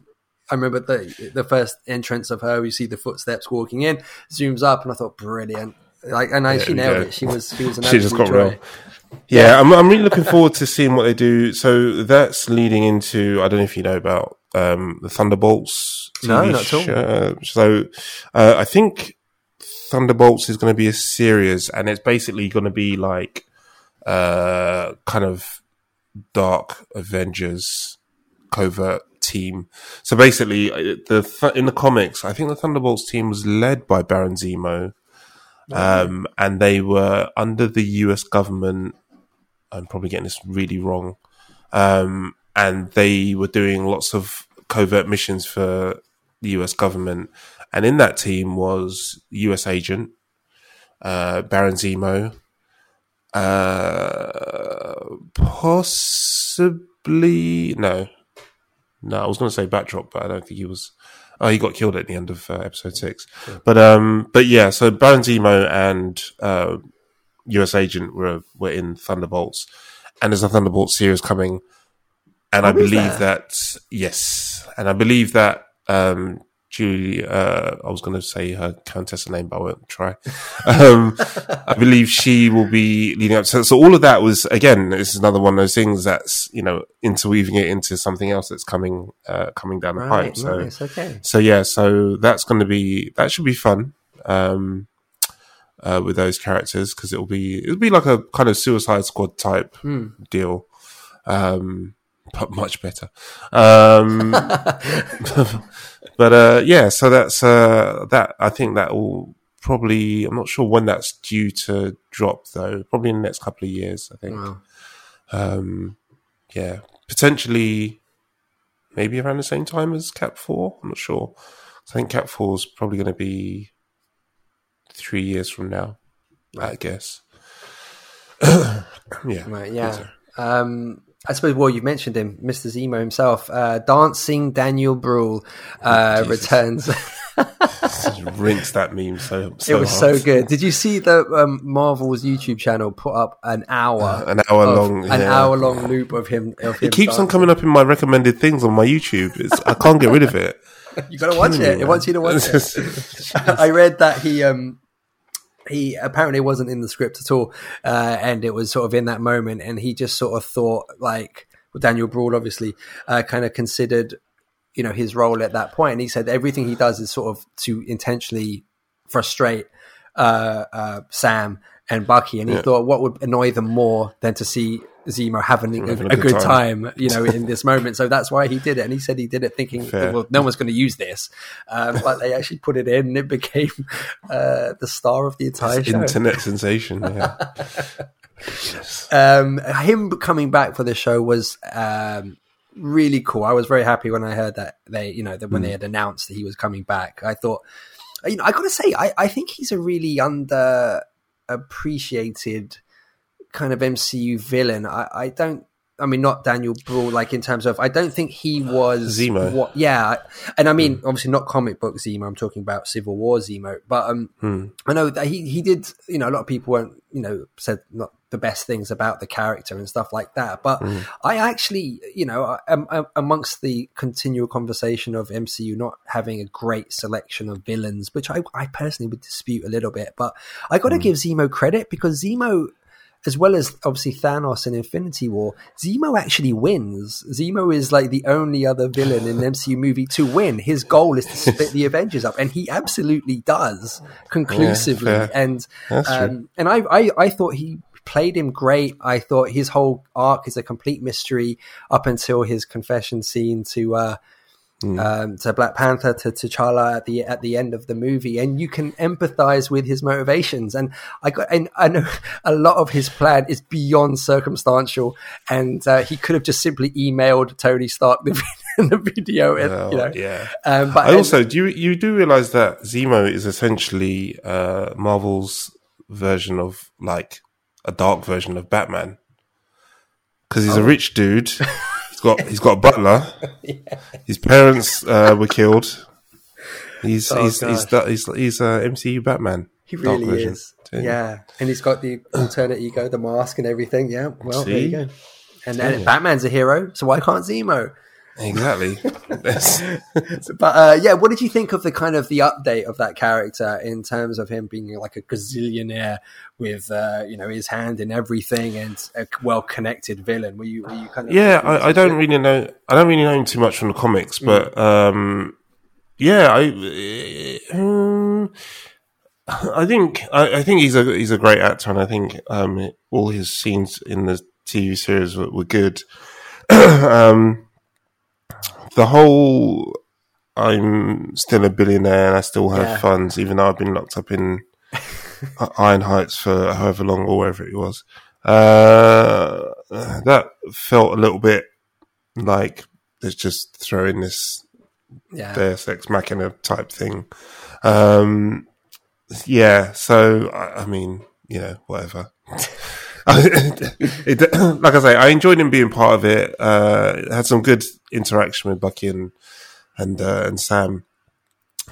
I remember the the first entrance of her. You see the footsteps walking in, zooms up, and I thought brilliant. Like, and I, she Yeah, nailed yeah. it. She was, she was an She just got joy. real. Yeah, I'm, I'm really looking forward to seeing what they do. So that's leading into I don't know if you know about um, the Thunderbolts. No, TV not at all. So uh, I think Thunderbolts is going to be a series, and it's basically going to be like uh, kind of dark Avengers covert team. So basically, uh, the in the comics, I think the Thunderbolts team was led by Baron Zemo um, and they were under the U.S. government. I'm probably getting this really wrong, um, and they were doing lots of covert missions for the U.S. government. And in that team was U.S. agent uh, Baron Zemo, uh, possibly no, no. I was going to say Batroc, but I don't think he was. Oh, he got killed at the end of uh, episode six. But um, but yeah. So Baron Zemo and uh, U.S. Agent were were in Thunderbolts, and there's a Thunderbolts series coming. And I Oh, believe there? that yes, and I believe that um, Julie. Uh, I was going to say her countess name, but I won't try. Um, I believe she will be leading up. So, so all of that was again. This is another one of those things that's you know interweaving it into something else that's coming uh, coming down the Right, pipe. So nice, okay. so yeah, so that's going to be that should be fun um, uh, with those characters because it'll be it'll be like a kind of Suicide Squad type Hmm. deal, um, but much better. Um, but uh, yeah, so that's uh, that. I think that will probably. I'm not sure when that's due to drop though. Probably in the next couple of years. I think. Wow. Um, yeah, potentially, maybe around the same time as Cap Four. I'm not sure. I think Cap Four is probably going to be three years from now. I guess. yeah. Right, yeah. Um, I suppose, well, you've mentioned him, Mr. Zemo himself. Uh, Dancing Daniel Bruhl uh, Jesus. returns. Rinse that meme so. so it was hard. so good. Did you see the um, Marvel's YouTube channel put up an hour, An hour of- long. an yeah. hour long loop of him? Of him It keeps on coming up in my recommended things on my YouTube. It's, I can't get rid of it. You got to watch it. me, It wants you to watch it. I read that he um he apparently wasn't in the script at all, uh, and it was sort of in that moment, and he just sort of thought like well, Daniel Bruhl obviously uh, kind of considered you know his role at that point, and he said everything he does is sort of to intentionally frustrate uh, uh, Sam and Bucky, and he Yeah. thought what would annoy them more than to see Zemo having, a, a, good time. you know, in this moment. So that's why he did it. And he said he did it thinking, Fair. well, no one's going to use this. Um, but they actually put it in and it became uh, the star of the entire show. Internet sensation. Yeah. um, him coming back for the show was um, really cool. I was very happy when I heard that they, you know, that when they had announced that he was coming back. I thought, you know, I got to say, I, I think he's a really under appreciated kind of MCU villain. I, I don't. I mean, not Daniel Bruhl, like in terms of, I don't think he was Zemo. What, yeah, and I mean, obviously not comic book Zemo. I'm talking about Civil War Zemo. But um, Hmm. I know that he he did. You know, a lot of people weren't, you know, said not the best things about the character and stuff like that. But I actually, you know, um, um, amongst the continual conversation of MCU not having a great selection of villains, which I, I personally would dispute a little bit, but I got to give Zemo credit because Zemo. As well as obviously Thanos in Infinity War, Zemo actually wins. Zemo is like the only other villain in an MCU movie to win. His goal is to split the Avengers up, and he absolutely does conclusively. fair. and um, and I, I I thought he played him great. I thought his whole arc is a complete mystery up until his confession scene to uh, Hmm. um, to Black Panther to T'Challa at the at the end of the movie, and you can empathize with his motivations. And I got and I know a lot of his plan is beyond circumstantial, and uh, he could have just simply emailed Tony Stark the, the video. And, Well, you know, yeah. Um, but I also do you you do realize that Zemo is essentially uh, Marvel's version of like a dark version of Batman because he's a rich dude. He's got he's got a butler. His parents uh, were killed. He's Oh, he's, he's he's he's uh, MCU Batman. He really version. is. Yeah. Yeah. And he's got the alternate ego, the mask and everything. Yeah. Well, there you go. And then Batman's a hero, so why can't Zemo? Exactly. But uh, yeah, what did you think of the kind of the update of that character in terms of him being like a gazillionaire with uh, you know his hand in everything and a well connected villain? Were you were you kind of yeah, I, I don't really know. I don't really know him too much from the comics, but um, yeah, I um, I think I, I think he's a he's a great actor, and I think um, all his scenes in the TV series were, were good. um, the whole I'm still a billionaire and I still have Yeah. funds, even though I've been locked up in Iron Heights for however long or wherever it was. Uh, that felt a little bit like let's just throwing this yeah Deus Ex Machina type thing. Um, yeah, so I, I mean, you know, whatever. it, like I say, I enjoyed him being part of it. Uh, had some good interaction with Bucky and and uh, and Sam,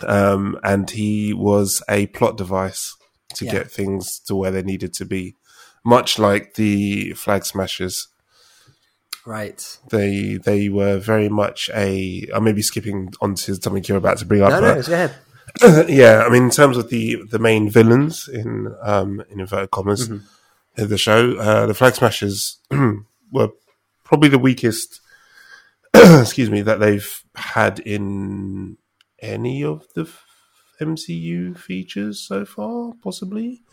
um, and he was a plot device to Yeah. get things to where they needed to be, much like the Flag Smashers right. they they were very much a. I may be skipping onto something you're about to bring up. No, no, go ahead. yeah, I mean, in terms of the the main villains in um in inverted commas of the show, uh, the Flag Smashers were probably the weakest. excuse me, that they've had in any of the f- MCU features so far, possibly.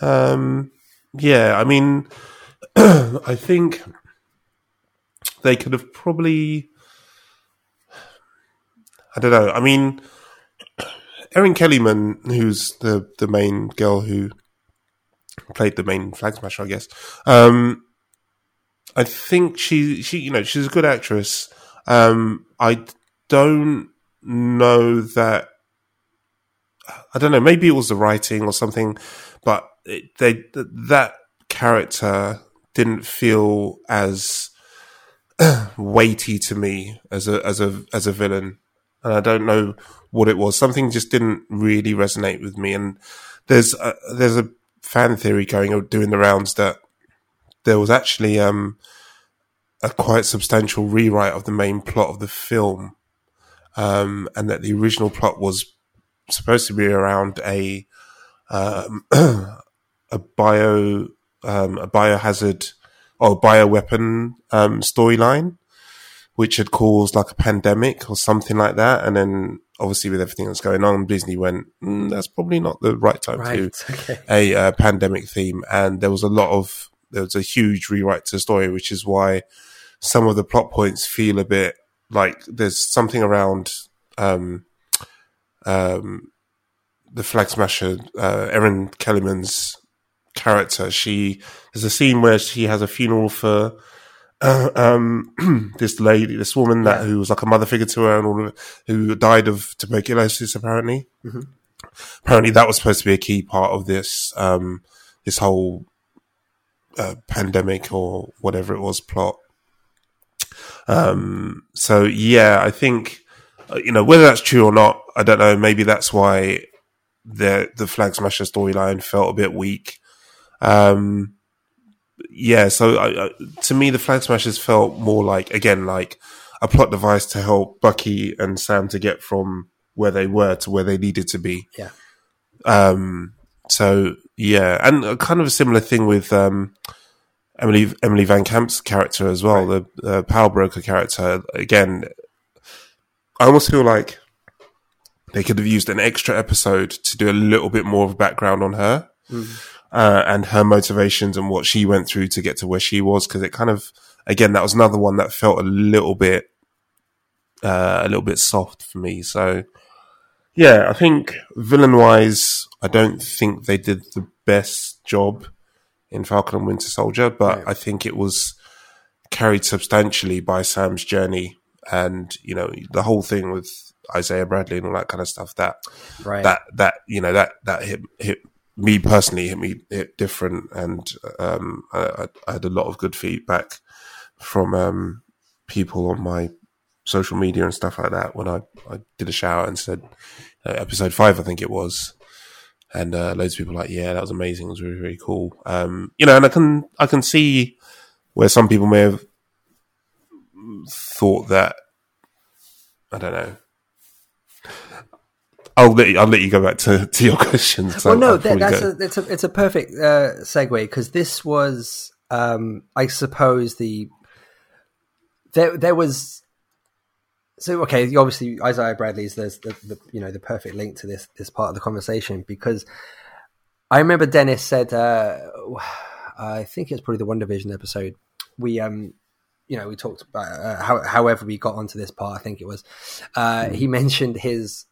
Um, yeah, I mean, I think they could have probably. I don't know. I mean, Erin Kellyman, who's the the main girl who played the main flag smasher, I guess. Um, I think she she you know she's a good actress. Um, I don't know that. I don't know. Maybe it was the writing or something, but it, they that character didn't feel as weighty to me as a as a as a villain, and I don't know what it was. Something just didn't really resonate with me. And there's a, there's a fan theory going or doing the rounds that there was actually um, a quite substantial rewrite of the main plot of the film, um, and that the original plot was supposed to be around a um, a bio um, a biohazard or bioweapon um, storyline, which had caused like a pandemic or something like that, and then obviously with everything that's going on, Disney went, mm, "That's probably not the right time Right. to Okay. a uh, pandemic theme," and there was a lot of there was a huge rewrite to the story, which is why some of the plot points feel a bit like there's something around um, um, the flag smasher, uh, Erin Kellyman's character. She there's a scene where she has a funeral for uh, um, this lady, this woman that who was like a mother figure to her, and all of it, who died of tuberculosis. Apparently, Mhm. apparently that was supposed to be a key part of this um, this whole uh, pandemic or whatever it was plot. Um, so yeah, I think uh, you know whether that's true or not, I don't know. Maybe that's why the the flag smasher storyline felt a bit weak. Um, yeah, so I, I, to me, the flag smashers felt more like again like a plot device to help Bucky and Sam to get from where they were to where they needed to be. Yeah. Um. So yeah, and a kind of a similar thing with um, Emily Emily Van Camp's character as well, the uh, power broker character. Again, I almost feel like they could have used an extra episode to do a little bit more of a background on her uh, and her motivations and what she went through to get to where she was. Because it kind of, again, that was another one that felt a little bit, uh, a little bit soft for me. So, yeah, I think villain wise, I don't think they did the best job in Falcon and Winter Soldier, but Right. I think it was carried substantially by Sam's journey and you know the whole thing with Isaiah Bradley and all that kind of stuff. That Right. that that you know that that hit hit me personally hit me hit different, and um, I, I- had a lot of good feedback from um, people on my social media and stuff like that when I, I did a shout and said uh, episode five I think it was. And uh, loads of people like yeah that was amazing. It was really really cool. Um, you know and I can I can see where some people may have thought that I don't know I'll let you, I'll let you go back to, to your questions. well, I- no, that, that's go- a, it's a it's a perfect uh, segue because this was, um, I suppose, the there there was. So okay, obviously Isaiah Bradley's there's the, the you know the perfect link to this this part of the conversation because I remember Dennis said uh, I think it's probably the WandaVision episode we um you know we talked about uh, how, however we got onto this part I think it was uh, he mentioned his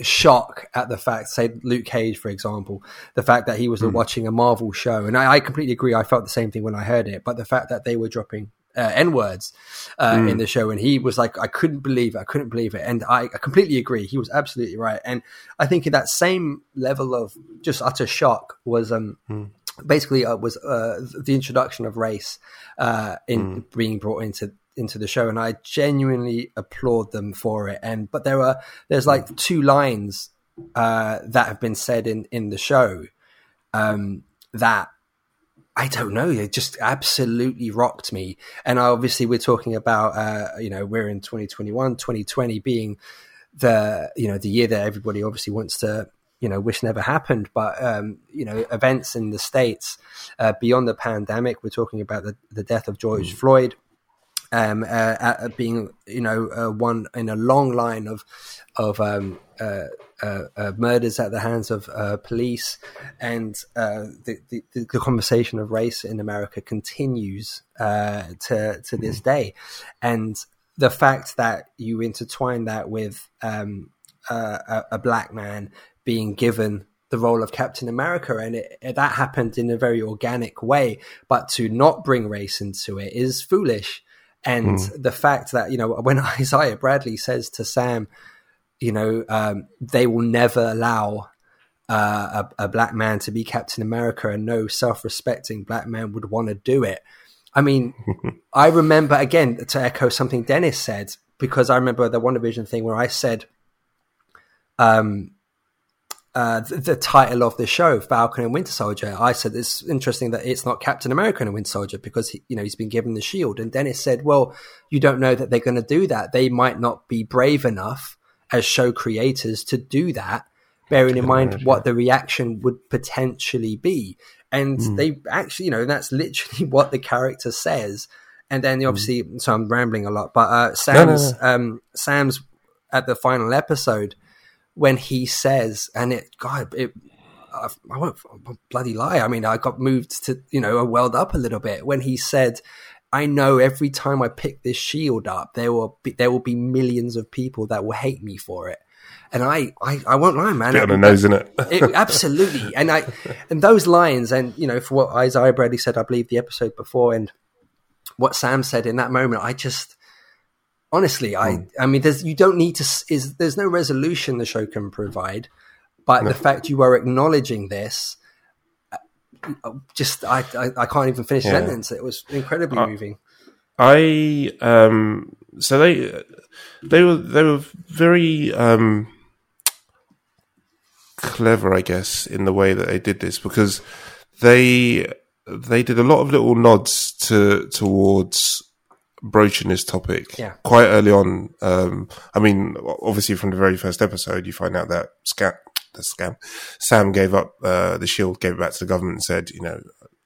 shock at the fact, say Luke Cage, for example, the fact that he was watching a Marvel show, and I, I completely agree. I felt the same thing when I heard it, but the fact that they were dropping uh, n words uh, in the show, and he was like, I couldn't believe it, I couldn't believe it, and I, I completely agree. He was absolutely right, and I think in that same level of just utter shock was um. Basically, uh, was uh, the introduction of race uh, in being brought into into the show, and I genuinely applaud them for it. And but there are there's like two lines uh, that have been said in in the show um, that I don't know. It just absolutely rocked me. And obviously, we're talking about uh, you know we're in 2021, 2020 being the you know the year that everybody obviously wants to you know wish never happened but um you know events in the states uh, beyond the pandemic we're talking about the, the death of george floyd um, uh, uh, being you know uh, one in a long line of of um, uh, uh, murders at the hands of police, and the, the the conversation of race in America continues to to this day, and the fact that you intertwine that with um, a, a black man being given the role of Captain America, and it, that happened in a very organic way. But to not bring race into it is foolish. And the fact that you know when Isaiah Bradley says to Sam, you know, um, they will never allow uh, a, a black man to be Captain America, and no self-respecting black man would want to do it. I mean, I remember again to echo something Dennis said because I remember the WandaVision thing where I said, um, uh, the, the title of the show, Falcon and Winter Soldier. I said it's interesting that it's not Captain America and Winter Soldier because he, you know he's been given the shield. And Dennis said, "Well, you don't know that they're going to do that. They might not be brave enough as show creators to do that, bearing in mind what the reaction would potentially be." And they actually, you know, that's literally what the character says. And then obviously, so I'm rambling a lot, but uh, Sam's um, Sam's at the final episode when he says, and it, God, it, I, I won't bloody lie. I mean, I got moved to, you know, I welled up a little bit when he said, I know every time I pick this shield up, there will be, there will be millions of people that will hate me for it. And I, I, I won't lie, man. Bit on the nose, isn't it? it? Absolutely. And I, and those lines, and you know, for what Isaiah Bradley said, I believe the episode before, and what Sam said in that moment, I just, honestly, I, mm. I mean, there's, you don't need to, is there's no resolution the show can provide, but no. the fact you are acknowledging this, uh, just I, I, I can't even finish yeah. the sentence. It was incredibly moving. I um so they they were they were very um clever, I guess, in the way that they did this because they they did a lot of little nods to towards broaching this topic yeah. quite early on. Um, I mean, obviously from the very first episode, you find out that scam, the scam, Sam gave up uh, the shield, gave it back to the government, and said, you know,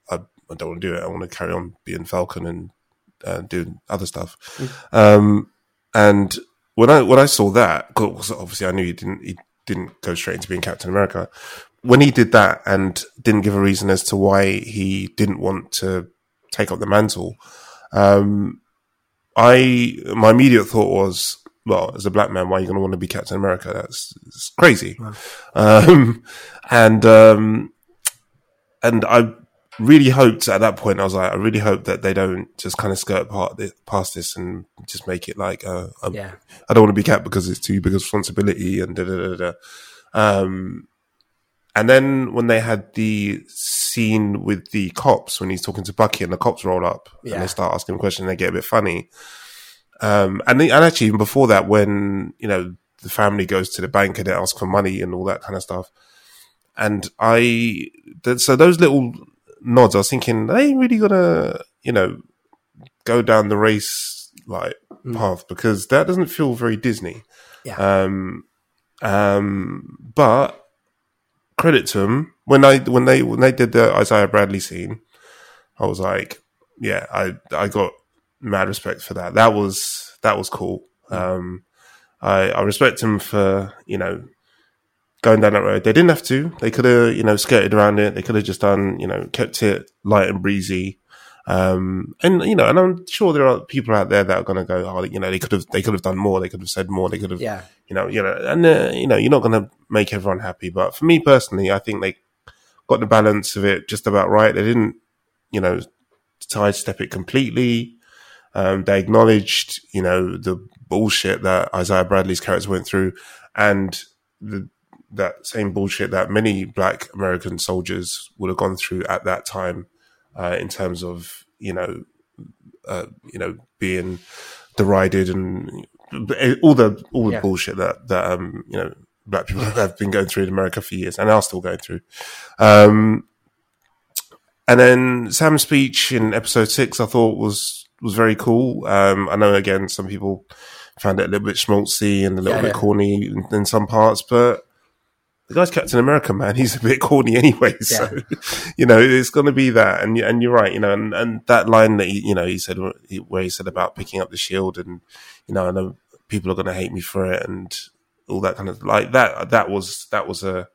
I, I don't want to do it. I want to carry on being Falcon and uh, doing other stuff. Mm. Um, and when I when I saw that, cause obviously I knew he didn't he didn't go straight into being Captain America. When he did that and didn't give a reason as to why he didn't want to take up the mantle, um, I my immediate thought was, well, as a black man, why are you going to want to be Captain America? That's, that's crazy. Wow. Um, and um, and I really hoped at that point, I was like, I really hope that they don't just kind of skirt past this and just make it like, uh, yeah. I don't want to be capped because it's too big a responsibility and da da da da. Um, and then when they had the scene with the cops, when he's talking to Bucky and the cops roll up yeah. and they start asking him questions, they get a bit funny. Um, and, and actually even before that, when, you know, the family goes to the bank and they ask for money and all that kind of stuff. And I, so those little nods. I was thinking, they ain't really gonna, you know, go down the race like mm. path because that doesn't feel very Disney. Yeah. Um, um, but credit to them when I when they when they did the Isaiah Bradley scene, I was like, yeah, I I got mad respect for that. That was that was cool. Mm. Um, I I respect him for you know going down that road. They didn't have to. They could have, you know, skirted around it. They could have just done, you know, kept it light and breezy. Um, and you know, and I'm sure there are people out there that are going to go, oh, you know, they could have, they could have done more. They could have said more. They could have, yeah. you know, you know, and uh, you know, you're not going to make everyone happy. But for me personally, I think they got the balance of it just about right. They didn't, you know, sidestep it completely. Um, they acknowledged, you know, the bullshit that Isaiah Bradley's character went through, and the that same bullshit that many black American soldiers would have gone through at that time, uh, in terms of you know, uh, you know, being derided and all the all the yeah. bullshit that that um, you know black people have been going through in America for years and are still going through. Um, and then Sam's speech in episode six, I thought was was very cool. Um, I know again some people found it a little bit schmaltzy and a little yeah, bit yeah. corny in, in, some parts, but the guy's Captain America, man. He's a bit corny anyway. So, yeah. you know, it's going to be that. And, and you're right, you know, and, and that line that, he, you know, he said, where he said about picking up the shield and, you know, I know people are going to hate me for it and all that kind of like that, that was, that was a,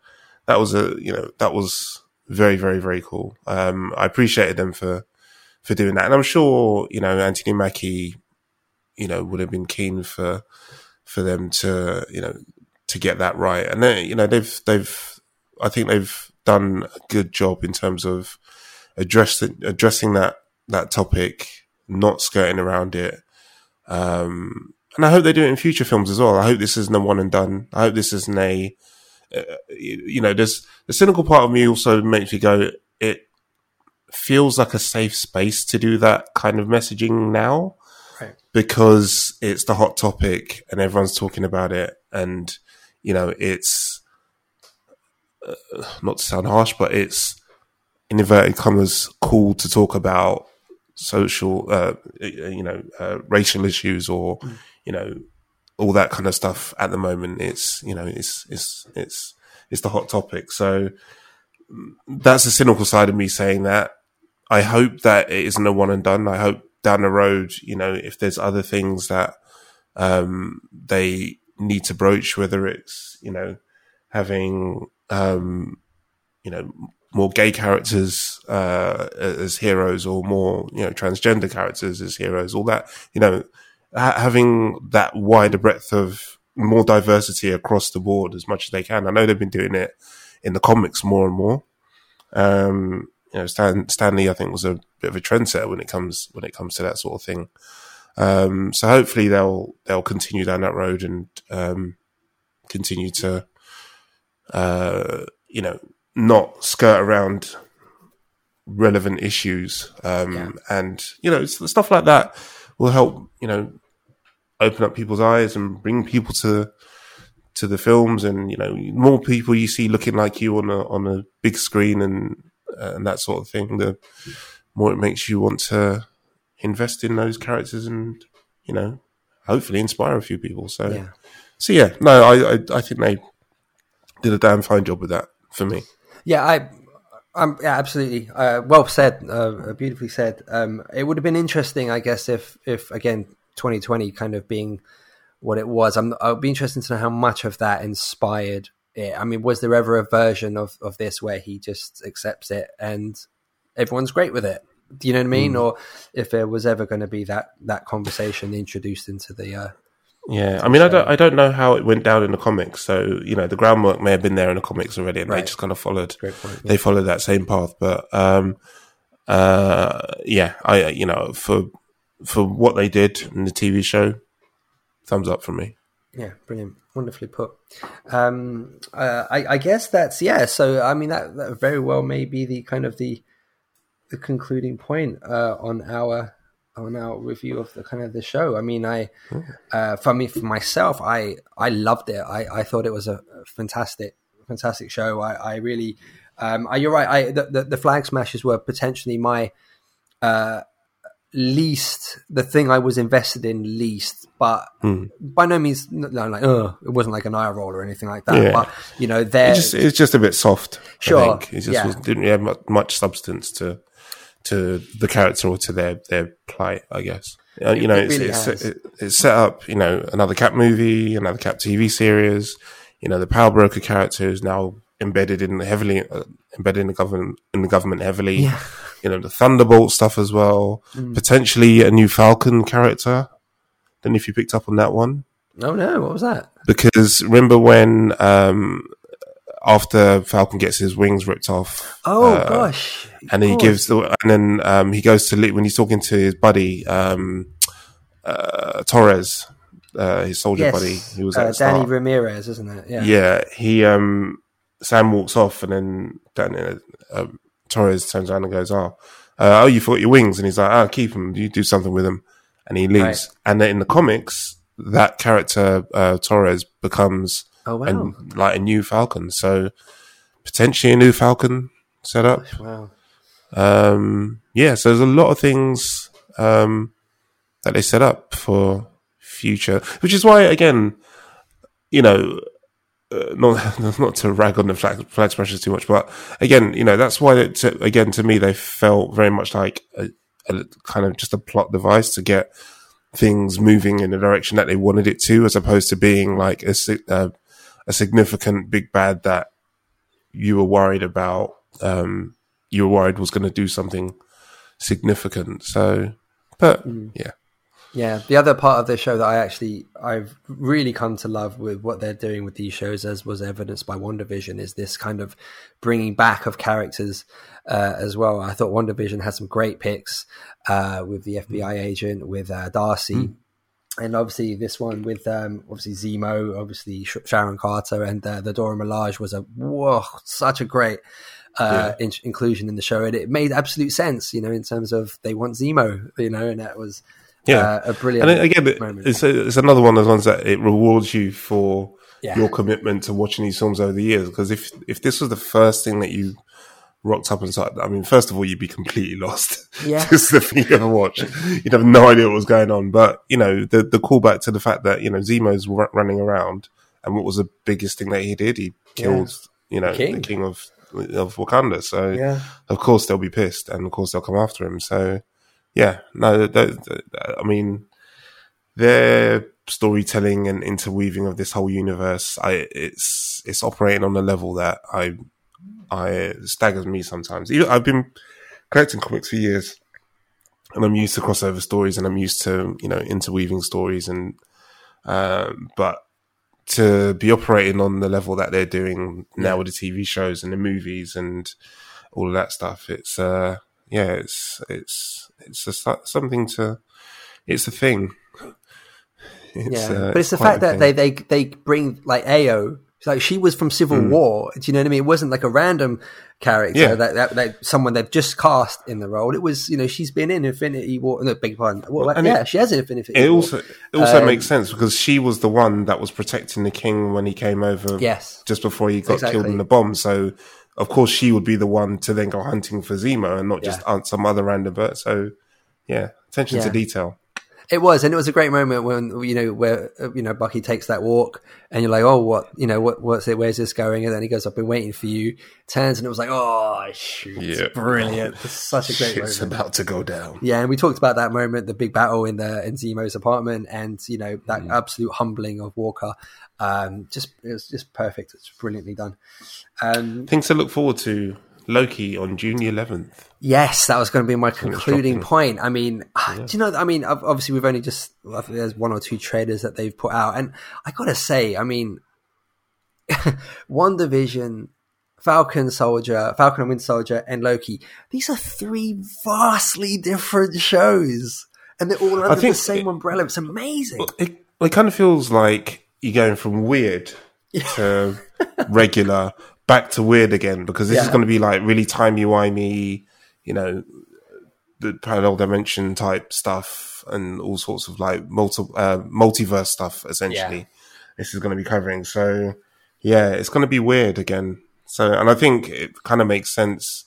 that was a, you know, that was very, very, very cool. Um, I appreciated them for, for doing that. And I'm sure, you know, Anthony Mackie, you know, would have been keen for, for them to, you know, to get that right. And they, you know, they've they've I think they've done a good job in terms of addressing addressing that that topic, not skirting around it. Um, and I hope they do it in future films as well. I hope this isn't a one and done. I hope this isn't a, uh, you know, there's the cynical part of me also makes me go, it feels like a safe space to do that kind of messaging now. Right. Because it's the hot topic and everyone's talking about it. And you know, it's uh, not to sound harsh, but it's in inverted commas cool to talk about social, uh, you know, uh, racial issues or mm. you know all that kind of stuff at the moment. It's you know, it's it's it's it's the hot topic. So that's the cynical side of me saying that. I hope that it isn't a one and done. I hope down the road, you know, if there's other things that um, they need to broach, whether it's, you know, having, um, you know more gay characters uh, as heroes or more you know transgender characters as heroes. All that you know, ha- having that wider breadth of more diversity across the board as much as they can. I know they've been doing it in the comics more and more. Um, you know, Stan, Stanley, I think, was a bit of a trendsetter when it comes when it comes to that sort of thing. Um, so hopefully they'll they'll continue down that road and um, continue to, uh, you know, not skirt around relevant issues. Um, yeah. And you know, stuff like that will help. You know, open up people's eyes and bring people to to the films and you know more people you see looking like you on a on a big screen and uh, and that sort of thing the more it makes you want to invest in those characters and you know hopefully inspire a few people so yeah. so yeah no I, I, I think they did a damn fine job with that for me yeah i um, yeah, absolutely. Uh, well said. Uh, beautifully said. Um, it would have been interesting, I guess, if, if again, 2020 kind of being what it was. I'm, I'll be interested to know how much of that inspired it. I mean, was there ever a version of, of this where he just accepts it and everyone's great with it? Do you know what I mean? Mm. Or if there was ever going to be that that conversation introduced into the. Uh, yeah, I mean, I don't, I don't know how it went down in the comics. So you know, the groundwork may have been there in the comics already, and right. they just kind of followed. Point, yeah. They followed that same path, but um, uh, yeah, I you know for for what they did in the TV show, thumbs up from me. Yeah, brilliant, wonderfully put. Um, uh, I, I, guess that's yeah. So I mean, that, that, very well may be the kind of the the concluding point uh, on our on our review of the kind of the show. I mean, I uh, for me for myself, I I loved it. I, I thought it was a fantastic fantastic show. I, I really, um, you're right. I the, the, the flag smashes were potentially my uh, least the thing I was invested in least, but mm. by no means no, like oh, it wasn't like an eye roll or anything like that. Yeah. But you know, there it's, it's just, a bit soft. Sure, it just yeah. was, didn't have much substance to to the character or to their their plight. I guess uh, you know, it really it's, it's, it's, set up. You know, another Cap movie, another Cap TV series. You know, the power broker character is now embedded in heavily uh, embedded in the government in the government heavily. Yeah you know, the Thunderbolt stuff as well. Mm. Potentially a new Falcon character. Don't if you picked up on that one. Oh no, what was that? Because remember when um, after Falcon gets his wings ripped off. Oh uh, gosh! And he gives the and then um, he goes to when he's talking to his buddy um, uh, Torres, uh, his soldier yes. buddy. He was uh, Danny Ramirez, isn't it? Yeah. Yeah. He um, Sam walks off, and then Danny, uh, Torres turns around and goes, "Oh, uh, oh, you forgot your wings," and he's like, "Oh, keep them. You do something with them," and he leaves. Right. And then in the comics, that character uh, Torres becomes oh, wow. a, like a new Falcon. So potentially a new Falcon setup. Wow. Um, yeah, so there's a lot of things um, that they set up for future, which is why, again, you know, uh, not not to rag on the flag, flag smashers too much, but again, you know, that's why it, again to me they felt very much like a, a, kind of just a plot device to get things moving in the direction that they wanted it to, as opposed to being like a uh, a significant big bad that you were worried about. Um, you were worried was going to do something significant. So, but mm. yeah. Yeah, the other part of the show that I actually I've really come to love with what they're doing with these shows, as was evidenced by WandaVision, is this kind of bringing back of characters uh, as well. I thought WandaVision had some great picks uh, with the FBI agent, with uh, Darcy, mm. And obviously this one with um, obviously Zemo, obviously Sharon Carter, and uh, the Dora Milaje was a whoa, such a great. Uh, yeah. in- inclusion in the show, and it made absolute sense, you know, in terms of they want Zemo, you know, and that was yeah, uh, a brilliant. And again, it's, a, it's another one of those ones that it rewards you for yeah. your commitment to watching these films over the years. Because if if this was the first thing that you rocked up and started, I mean, first of all, you'd be completely lost. Yeah, this the thing you ever watch. You'd have no idea what was going on. But you know, the the callback to the fact that you know Zemo's running around, and what was the biggest thing that he did? He killed yeah. you know the king. the king of of Wakanda. So yeah. of course they'll be pissed, and of course they'll come after him. So yeah, no, I mean, their storytelling and interweaving of this whole universe, I it's it's operating on a level that I I staggers me sometimes. Even, I've been collecting comics for years, and I'm used to crossover stories, and I'm used to you know interweaving stories, and um, but to be operating on the level that they're doing now with the TV shows and the movies and all of that stuff, it's uh, yeah, it's it's it's a, something to it's a thing. It's, yeah, uh, but it's the fact that they, they they bring like Ayo like she was from Civil mm. War. Do you know what I mean? It wasn't like a random character yeah. that, that, that someone they've just cast in the role. It was you know she's been in Infinity War. No, big pardon. Well, like, yeah, it, she has Infinity. It War. also it also um, makes sense because she was the one that was protecting the king when he came over. Yes, just before he got exactly. killed in the bomb. So of course she would be the one to then go hunting for Zemo and not just yeah. some other random bird. So yeah, attention yeah. to detail. It was, and it was a great moment when you know where you know Bucky takes that walk, and you're like, oh, what you know, what what's it? Where's this going? And then he goes, I've been waiting for you. Turns, and it was like, oh, shoot, yeah. brilliant! It's such a great moment. It's about to go down. Yeah, and we talked about that moment, the big battle in the in Zemo's apartment, and you know that mm. absolute humbling of Walker. Um, just it was just perfect. It's brilliantly done. Um, Things to look forward to Loki on June 11th. Yes, that was going to be my concluding point. I mean, yeah. do you know? I mean, obviously, we've only just there's one or two trailers that they've put out, and I got to say, I mean, WandaVision, Falcon Soldier, Falcon and Winter Soldier, and Loki. These are three vastly different shows, and they're all under the same it, umbrella. It's amazing. It, it kind of feels like you're going from weird to regular back to weird again because this yeah. is going to be like really timey wimey, you know, the parallel dimension type stuff and all sorts of like multi uh, multiverse stuff. Essentially, yeah. this is going to be covering. So yeah, it's going to be weird again. So and I think it kind of makes sense.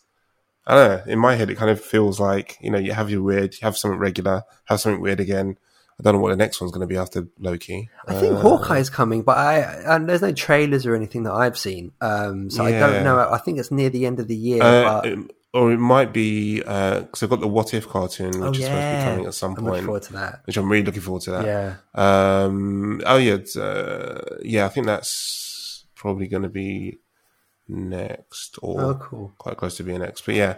I don't know. In my head, it kind of feels like you know you have your weird, you have something regular, have something weird again I don't know what the next one's going to be after Loki. I think uh, is coming, but I and there's no trailers or anything that I've seen, um, so yeah. I don't know. I think it's near the end of the year, uh, it, or it might be because uh, I've got the What If cartoon, which oh, is supposed to be coming at some I'm point. forward to that. Which I'm really looking forward to that. Yeah. Um, oh yeah, uh, yeah. I think that's probably going to be next, or oh, cool. quite close to being next. But yeah,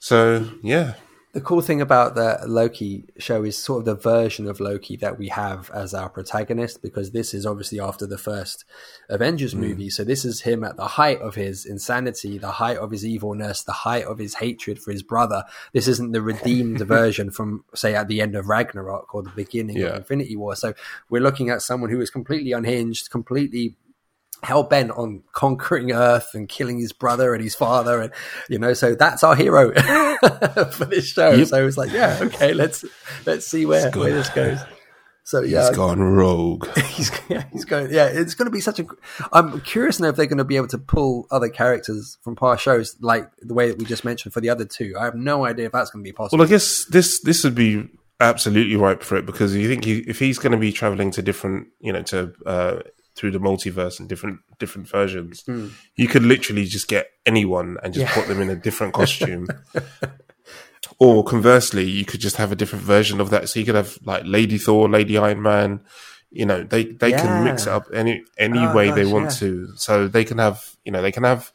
so yeah, the cool thing about the Loki show is sort of the version of Loki that we have as our protagonist, because this is obviously after the first Avengers mm. movie. So this is him at the height of his insanity, the height of his evilness, the height of his hatred for his brother. This isn't the redeemed version from, say, at the end of Ragnarok or the beginning yeah. of Infinity War. So we're looking at someone who is completely unhinged, completely hell bent on conquering Earth and killing his brother and his father, and you know, so that's our hero for this show. Yep. So it's like, yeah, okay, let's let's see where, where this goes. So yeah, he's gone rogue. he's yeah, he's going. Yeah, it's going to be such a. I'm curious now if they're going to be able to pull other characters from past shows, like the way that we just mentioned for the other two. I have no idea if that's going to be possible. Well, I guess this this would be absolutely ripe for it because you think he, if he's going to be traveling to different, you know, to uh, through the multiverse and different different versions, mm. you could literally just get anyone and just yeah. put them in a different costume. or conversely, you could just have a different version of that. So you could have like Lady Thor, Lady Iron Man. You know, they they yeah. can mix it up any any oh, way gosh, they want yeah. to. So they can have you know they can have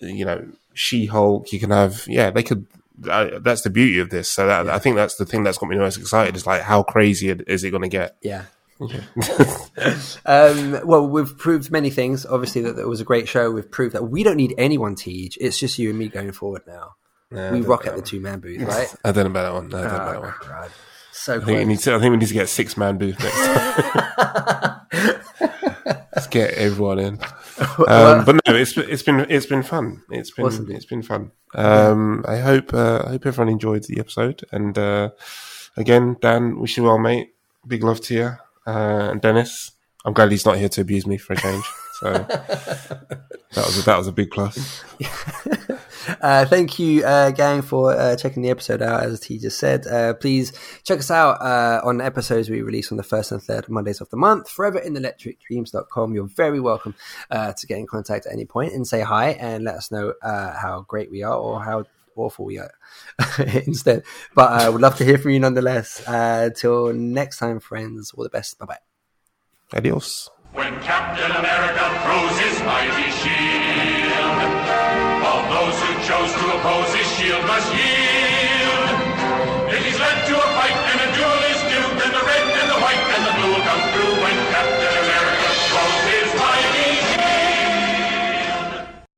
you know She Hulk. You can have yeah they could. Uh, that's the beauty of this. So that, I think that's the thing that's got me most excited. Is like how crazy is it going to get? Yeah, um, well, we've proved many things. Obviously, that it was a great show. We've proved that we don't need anyone to each. It's just you and me going forward now. we rock at the two man booth, right? I don't know about that one. No, I don't oh, know about that one. So I think, we need to, I think we need to get six man booth next time. Let's get everyone in. Um, but no, it's it's been it's been fun. It's been awesome. it's been fun. Um, I hope uh, I hope everyone enjoyed the episode. And uh, again, Dan, wish you well, mate. Big love to you uh, and Dennis. I'm glad he's not here to abuse me for a change. So that was a, that was a big plus. uh, thank you, uh, gang, for uh, checking the episode out. As he just said, uh, please check us out uh, on episodes we release on the first and third Mondays of the month. Forever in electricdreams.com. You're very welcome uh, to get in contact at any point and say hi and let us know how great we are or how awful yet instead. But I would love to hear from you nonetheless. Uh, till next time, friends, all the best. Bye bye. Adios. When Captain America throws his mighty shield, all those who chose to oppose his shield must yield.